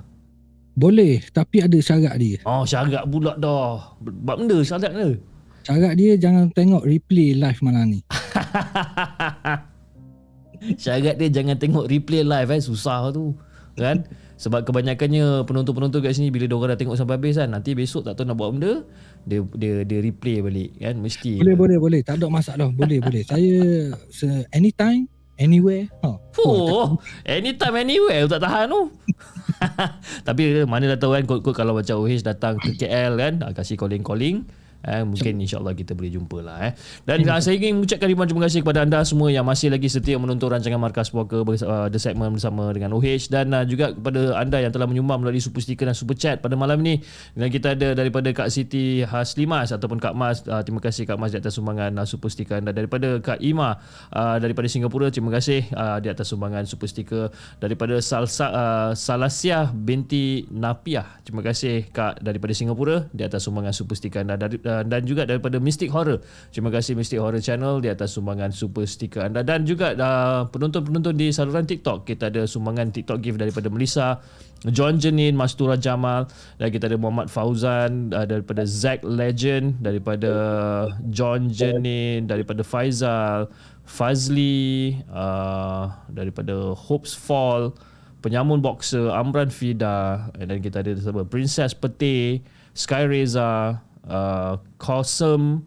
Boleh tapi ada syarat dia. Oh syarat pula dah. Bab benda syarat dia syarat dia jangan tengok replay live malam ni. Syarat dia jangan tengok replay live eh. Susah tu Kan? Sebab kebanyakannya penonton-penonton kat sini Bila diorang dah tengok sampai habis kan Nanti besok tak tahu nak buat benda Dia dia dia replay balik kan? Mesti. Boleh boleh boleh. Tak ada masalah. Boleh boleh. Saya se- anytime anywhere. Ha. Oh, anytime anywhere. Tak tahan tu. Tapi mana dah tahu kan kot-kot kalau macam OH datang ke KL kan, ah, kasih calling-calling. Eh, mungkin insyaAllah kita boleh jumpa lah eh. Dan uh, saya ingin mengucapkan ribuan terima kasih kepada anda semua yang masih lagi setia menonton rancangan Markas Poker uh, The Segment bersama dengan OH dan uh, juga kepada anda yang telah menyumbang melalui super sticker dan super chat pada malam ni. Dan kita ada daripada Kak Siti Haslimas ataupun Kak Mas. Uh, terima kasih Kak Mas di atas sumbangan uh, super sticker anda. Daripada Kak Ima uh, daripada Singapura. Terima kasih uh, di atas sumbangan super sticker. Daripada Salsa, uh, Salasia binti Napiah. Terima kasih Kak daripada Singapura di atas sumbangan super sticker anda. Dari, uh, dan juga daripada Mystic Horror. Terima kasih Mystic Horror Channel di atas sumbangan super sticker anda. Dan juga uh, penonton-penonton di saluran TikTok. Kita ada sumbangan TikTok gift daripada Melissa. John Jenin, Mastura Jamal dan kita ada Muhammad Fauzan uh, daripada Zack Legend daripada John Jenin daripada Faizal Fazli uh, daripada Hopes Fall penyamun boxer Amran Fida dan kita ada Princess Pete Sky Reza uh, Kosem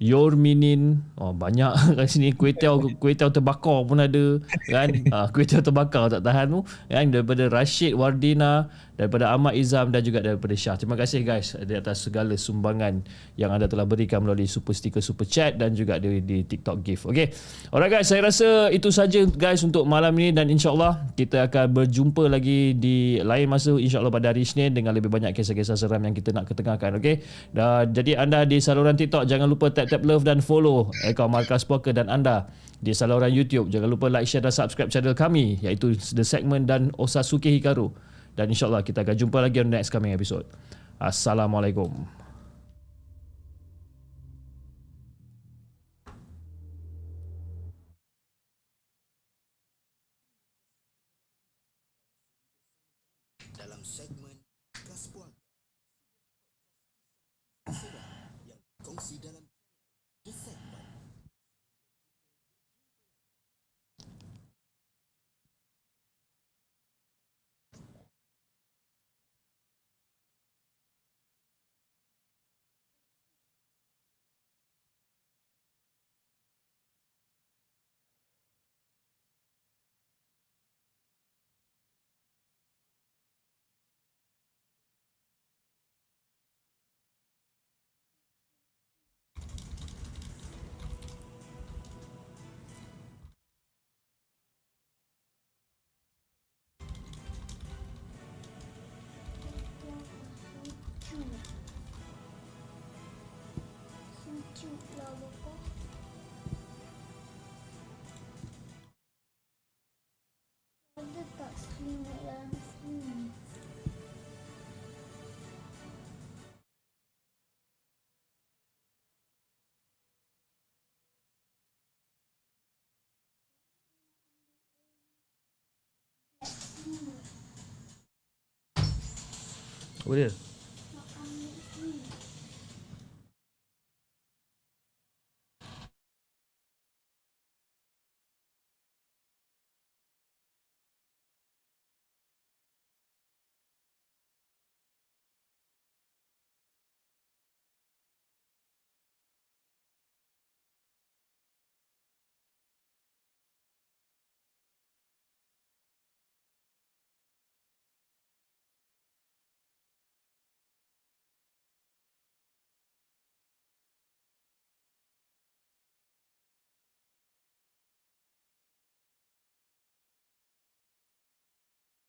Yorminin oh banyak kat sini. Kuih tiaw kuih tiaw terbakar pun ada kan? Uh, kuih tiaw terbakar tak tahan tu. Kan? Daripada Rashid Wardina daripada Ahmad Izam dan juga daripada Syah terima kasih guys di atas segala sumbangan yang anda telah berikan melalui super sticker super chat dan juga di, di TikTok gift. Okay alright guys saya rasa itu saja guys untuk malam ini dan insyaallah kita akan berjumpa lagi di lain masa insyaallah pada hari Isnin dengan lebih banyak kisah-kisah seram yang kita nak ketengahkan okay dan jadi anda di saluran TikTok jangan lupa tap tap love dan follow akaun Markas Poker dan anda di saluran YouTube. Jangan lupa like share dan subscribe channel kami iaitu The Segment dan Osasuke Hikaru dan insyaAllah kita akan jumpa lagi on next coming episode. Assalamualaikum What is?